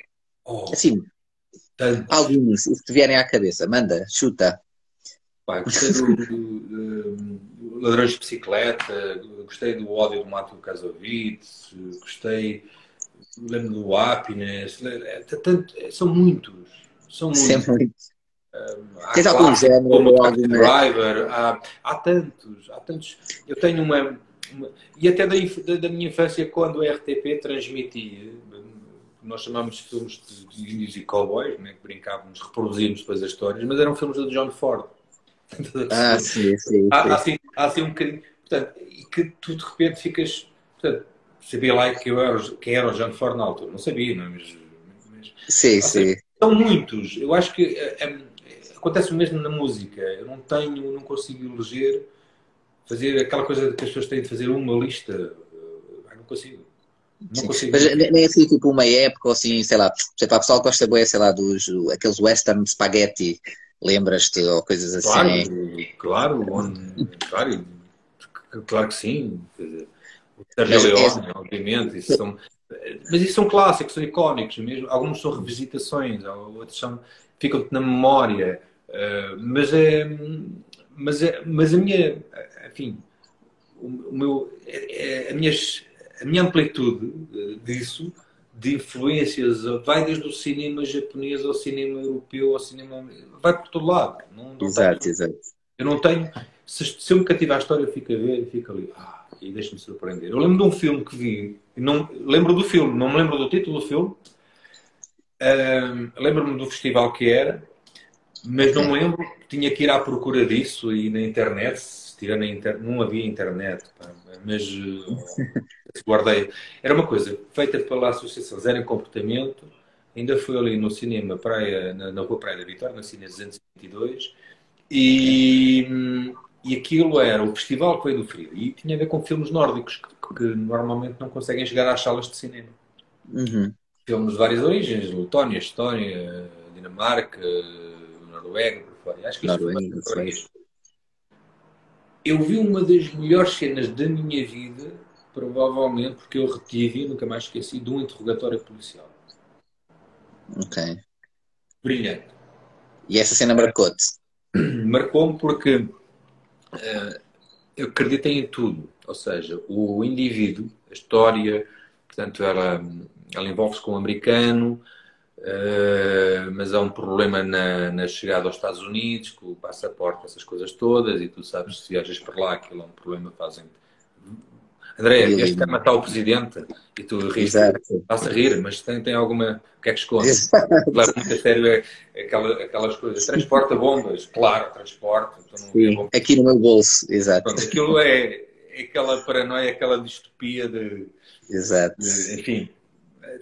S2: Oh, assim, tanto. alguns, os que vierem à cabeça. Manda, chuta.
S3: Pá, gostei do, do, do, Ladrões de Bicicleta, gostei do Ódio do Mato Casovitz, gostei, lembro do Happiness, é, tanto, são muitos. São muitos. Sempre muitos.
S2: Um, Tens algum género?
S3: Como alguma... Driver, há, há tantos, há tantos. Eu tenho uma, uma e até da, da, minha infância, quando a RTP transmitia nós chamamos de filmes de índios e cowboys, né, que brincávamos, reproduzíamos depois as histórias, mas eram filmes de John Ford.
S2: Ah, sim, sim.
S3: Há, há, assim, há assim um bocadinho. Portanto, e que tu de repente ficas. Portanto, sabia lá que eu era, quem era o John Ford na altura. Não sabia, não é? Mas,
S2: mas, sim, sim.
S3: São muitos. Eu acho que é, é, acontece o mesmo na música. Eu não tenho, não consigo eleger, fazer aquela coisa que as pessoas têm de fazer uma lista. Eu não consigo.
S2: Mas nem assim, tipo, uma época ou assim, sei lá, sei lá, o pessoal gosta bem, sei lá, dos aqueles western spaghetti, lembras-te, ou coisas
S3: assim. Claro, claro, claro, claro que sim. o Sérgio Leone, é... obviamente, isso são, mas isso são clássicos, são icónicos mesmo. Alguns são revisitações, outros são, ficam na memória. Uh, mas é, mas é, mas a minha, enfim, o, meu, é, é, as minhas a minha amplitude eh, disso, de influências, vai desde o cinema japonês ao cinema europeu, ao cinema. vai por todo lado. Não, não
S2: exato,
S3: tenho,
S2: exato.
S3: Eu não tenho. Se, se eu me cativar a história, eu fico a ver e fico ali. Ah, e deixa-me surpreender. Eu lembro de um filme que vi, não, lembro do filme, não me lembro do título do filme. lembro-me do festival que era, mas não me lembro. Tinha que ir à procura disso e na internet, tirando a inter... não havia internet, pá, mas uh, guardei. Era uma coisa feita pela Associação Zero em Comportamento, ainda foi ali no cinema Praia, na, na Rua Praia da Vitória, na Cine 222, e, e aquilo era o festival que veio do frio, e tinha a ver com filmes nórdicos, que, que normalmente não conseguem chegar às salas de cinema.
S2: Uhum.
S3: filmes de várias origens, Letónia, Estónia, Dinamarca, Noruega, por fora. Acho que Noruega, foi Eu vi uma das melhores cenas da minha vida, provavelmente porque eu retive e nunca mais esqueci, de um interrogatório policial.
S2: Ok.
S3: Brilhante.
S2: E essa cena marcou-te?
S3: Marcou-me porque uh, eu acreditei em tudo. Ou seja, o indivíduo, a história, portanto, ela, ela envolve-se com o um americano, uh, mas há um problema na, na, chegada aos Estados Unidos, com o passaporte, essas coisas todas, e tu sabes, se viajas para lá, aquilo é um problema, fazem André, este quer matar o presidente e tu rires, estás a rir, mas tem, tem alguma. O que é que esconde? Leva muito a sério é, aquela, aquelas coisas. Transporta bombas, claro, transporta.
S2: Sim, aqui no meu bolso, exato.
S3: Pronto, aquilo é, é aquela paranoia, aquela distopia de.
S2: Exato.
S3: De, enfim,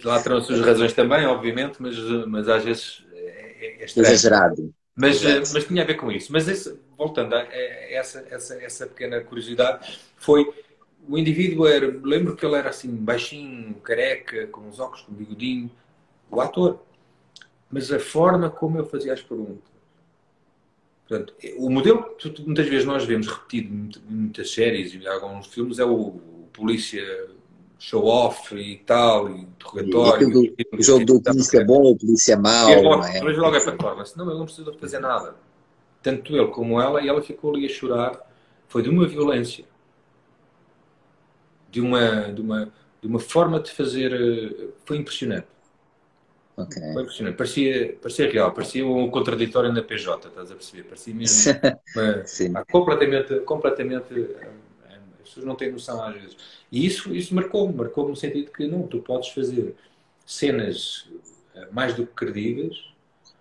S3: lá terão as suas razões também, obviamente, mas, mas às vezes é, é
S2: exagerado.
S3: Mas, mas tinha a ver com isso. Mas esse, voltando a essa, essa, essa pequena curiosidade, foi o indivíduo era, lembro que ele era assim, baixinho, careca, com os óculos, com bigodinho, o ator. Mas a forma como ele fazia as perguntas. Portanto, o modelo que muitas vezes nós vemos repetido em muitas séries e em alguns filmes é o polícia show-off e tal, e interrogatório.
S2: E o jogo do polícia bom ou polícia mau. É
S3: logo, é? Mas logo é performance. Não, ele não precisa fazer nada. Tanto ele como ela, e ela ficou ali a chorar. Foi de uma violência de uma, de uma, de uma forma de fazer. Eh, foi impressionante.
S2: Okay.
S3: Foi impressionante. Parecia, parecia real, parecia um contraditório na PJ, estás a perceber? Parecia mesmo uma, completamente, completamente. As pessoas não têm noção às vezes. E isso, isso marcou-me, marcou-me no sentido que não, tu podes fazer cenas eh, mais do que credíveis,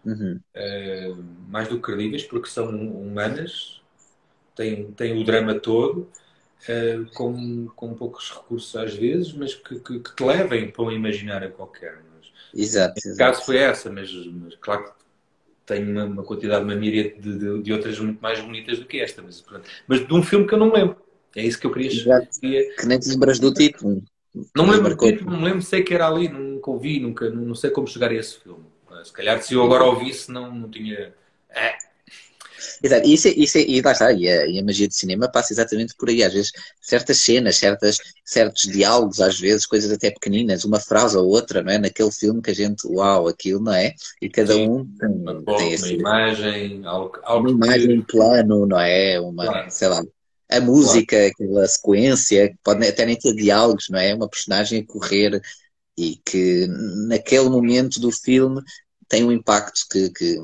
S2: uhum.
S3: uh, mais do que credíveis, porque são humanas, têm, têm o drama todo uh, com, com poucos recursos às vezes, mas que, que, que te levem para um imaginário qualquer. Mas,
S2: exato.
S3: No caso foi essa, mas, mas claro que tenho uma, uma quantidade, uma míria de, de, de, outras muito mais bonitas do que esta. Mas, mas de um filme que eu não me lembro. É isso que eu queria
S2: saber. Que nem te lembras do título.
S3: Não me lembro do título, não me lembro, sei que era ali, nunca ouvi, nunca, não sei como chegar a esse filme. Se calhar se eu agora ouvisse não, não tinha. É,
S2: Exato, e, isso, é, isso é, e lá está, e a, e a, magia de cinema passa exatamente por aí. Às vezes, certas cenas, certas, certos diálogos, às vezes, coisas até pequeninas, uma frase ou outra, não é? Naquele filme que a gente, uau, aquilo, não é? E cada Sim, um tem,
S3: uma, tem esse, uma imagem, algo,
S2: algo uma imagem, um plano, não é? Uma, claro. sei lá, a música, claro. aquela sequência, pode até nem ter diálogos, não é? Uma personagem a correr e que naquele momento do filme tem um impacto que, que,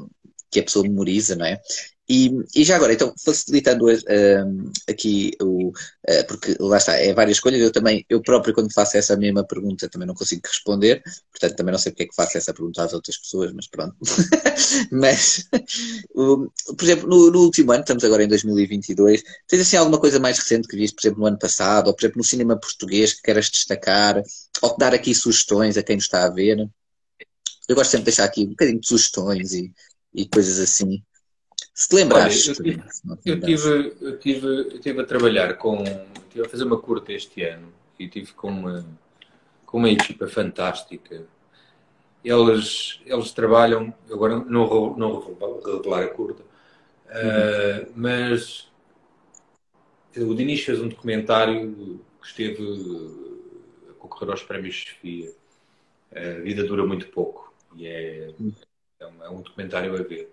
S2: que a pessoa memoriza, não é? E, e, já agora, então, facilitando uh, aqui o. Uh, porque lá está, é várias escolhas. Eu também, eu próprio, quando faço essa mesma pergunta, também não consigo responder. Portanto, também não sei porque é que faço essa pergunta às outras pessoas, mas pronto. mas, o, por exemplo, no, no, último ano, estamos agora em 2022, tens assim alguma coisa mais recente que viste, por exemplo, no ano passado, ou por exemplo, no cinema português que queiras destacar, ou dar aqui sugestões a quem nos está a ver? Eu gosto sempre de deixar aqui um bocadinho de sugestões e, e coisas assim. Se te
S3: eu, tive, eu, tive, eu, tive, eu tive a trabalhar com. Estive a fazer uma curta este ano e tive com uma, com uma equipa fantástica. Eles, eles trabalham, agora não vou, não vou revelar a curta, uh, mas o Dinis fez um documentário que esteve a concorrer aos prémios Sofia. A vida dura muito pouco e é, é, um, é um documentário a ver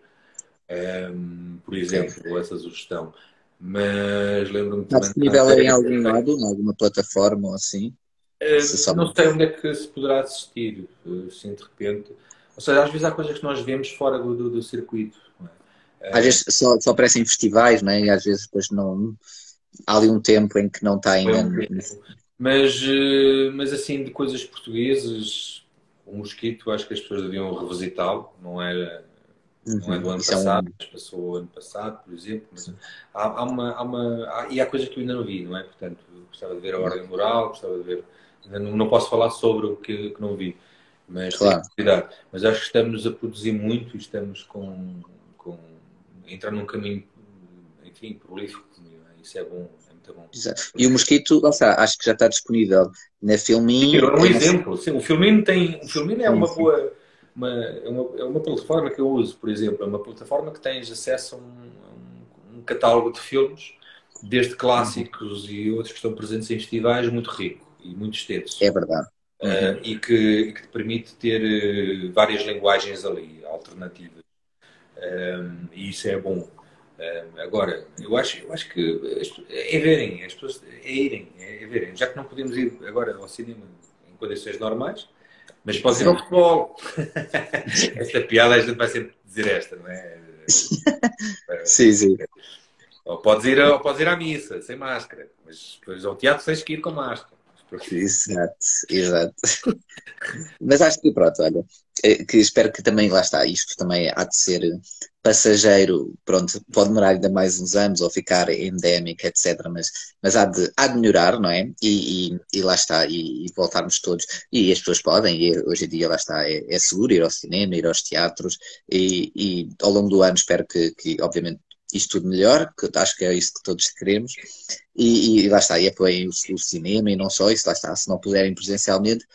S3: um, por exemplo, essa sugestão. Mas lembro-me
S2: Está disponível em algum lado, em alguma plataforma ou assim?
S3: Uh, não sei onde é que se poderá assistir, assim de repente. Ou seja, às vezes há coisas que nós vemos fora do, do, do circuito.
S2: É? Às vezes só, só aparecem em festivais, não é? E às vezes depois não. Há ali um tempo em que não está ainda.
S3: Mas, eh, mas assim, de coisas portuguesas, o Mosquito, acho que as pessoas deviam revisitá-lo, não era Uhum. Não é do ano passado, é um... passou o ano passado, por exemplo. Há, há uma, há uma há, e há coisas que eu ainda não vi, não é? Portanto, gostava de ver a ordem moral, gostava de ver. Não, não posso falar sobre o que, que não vi, mas claro. Mas acho que estamos a produzir muito e estamos com, com entrar num caminho, enfim, prolífico. isso é bom, é muito bom.
S2: Exato. E o Mosquito, lá está, acho que já está disponível na Filmin.
S3: É um exemplo, sim, o Filmin tem, o Filmin é uma boa, uma, é, uma, é uma plataforma que eu uso, por exemplo, é uma plataforma que tens acesso a um, um catálogo de filmes, desde clássicos uhum. e outros que estão presentes em festivais, muito rico e muito extenso.
S2: É verdade.
S3: Uh, e, que, e, que, te permite ter uh, várias linguagens ali, alternativas. Um, e isso é bom. Um, agora, eu acho, eu acho que é verem, as pessoas é irem, é, verem. Já que não podemos ir agora ao cinema em condições normais, mas pode ir ao futebol. esta piada a gente vai sempre dizer esta, não é?
S2: sim, sim.
S3: Ou podes, ir, ou podes ir à missa sem máscara, mas depois ao teatro tens que ir com máscara.
S2: Exato, exato. Mas acho que pronto, olha, eh, que espero que também, lá está, isto também há de ser passageiro, pronto, pode demorar ainda mais uns anos ou ficar endémico, etc. Mas, mas há, de, há de melhorar, não é? E, e, e lá está, e, e, voltarmos todos. E as pessoas podem, e hoje em dia lá está, é, é seguro ir ao cinema, ir aos teatros, e, ao longo do ano espero que, que obviamente, isto tudo melhor, que acho que é isso que todos queremos, e, e lá está, e apoiem o, o, cinema e não só isso, lá está, se não puderem presencialmente,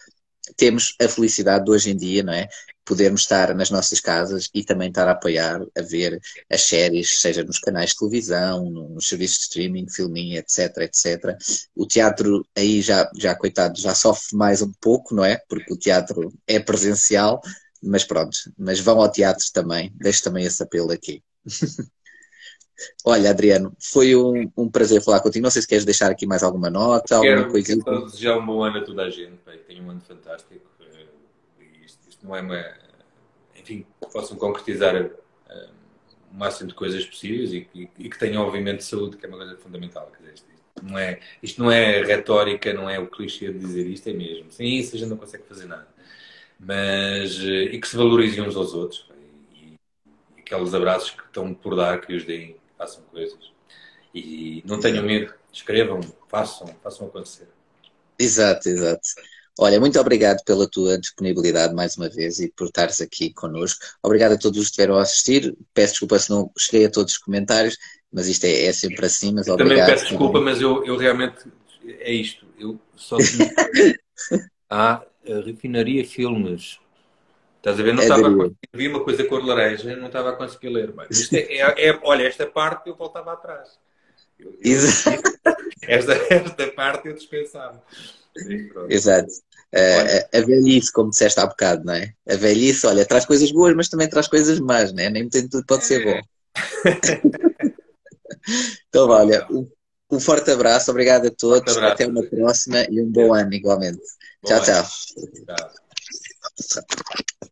S2: temos a felicidade de hoje em dia, não é? Podermos estar nas nossas casas e também estar a apoiar, a ver as séries, seja nos canais de televisão, nos serviços de streaming, filminho, etc, etc. O teatro aí já, já coitado, já sofre mais um pouco, não é? Porque o teatro é presencial, mas pronto, mas vão ao teatro também, deixo também esse apelo aqui. Olha, Adriano, foi um, um, prazer falar contigo. Não sei se queres deixar aqui mais alguma nota, alguma
S3: quero, coisinha. Quero desejar um bom ano a toda a gente. Tenho um ano fantástico. Eh, isto, isto, não é uma. Enfim, que possam concretizar o máximo de coisas possíveis e, e, e, que tenham, obviamente, saúde, que é uma coisa fundamental. Dizer, isto, não é, isto não é retórica, não é o clichê de dizer isto, é mesmo. Sem isso a gente não consegue fazer nada. Mas. Uh, e que se valorizem uns aos outros. E, e aqueles abraços que estão por dar, que os deem façam coisas. E não tenham medo, escrevam, façam, façam acontecer.
S2: Exato, exato. Olha, muito obrigado pela tua disponibilidade mais uma vez e por estares aqui connosco. Obrigado a todos os que estiveram a assistir. Peço desculpa se não cheguei a todos os comentários, mas isto é, é sempre assim. Mas
S3: Também peço desculpa, mas eu, eu realmente é isto. Eu só há a refinaria filmes Estás a ver? Não é estava a conseguir. Vi uma coisa cor laranja, não estava a conseguir ler. Mas é, é, é, olha, esta parte eu voltava atrás. Eu, eu, esta, esta parte eu dispensava.
S2: Exato. A, a, velhice, como disseste há bocado, não é? A velhice, olha, traz coisas boas, mas também traz coisas más, não é? Nem tudo pode ser bom. então, olha, um, um, forte abraço, obrigado a todos, abraço, até uma próxima e um bom ano igualmente. Bom tchau, ano. tchau. tchau.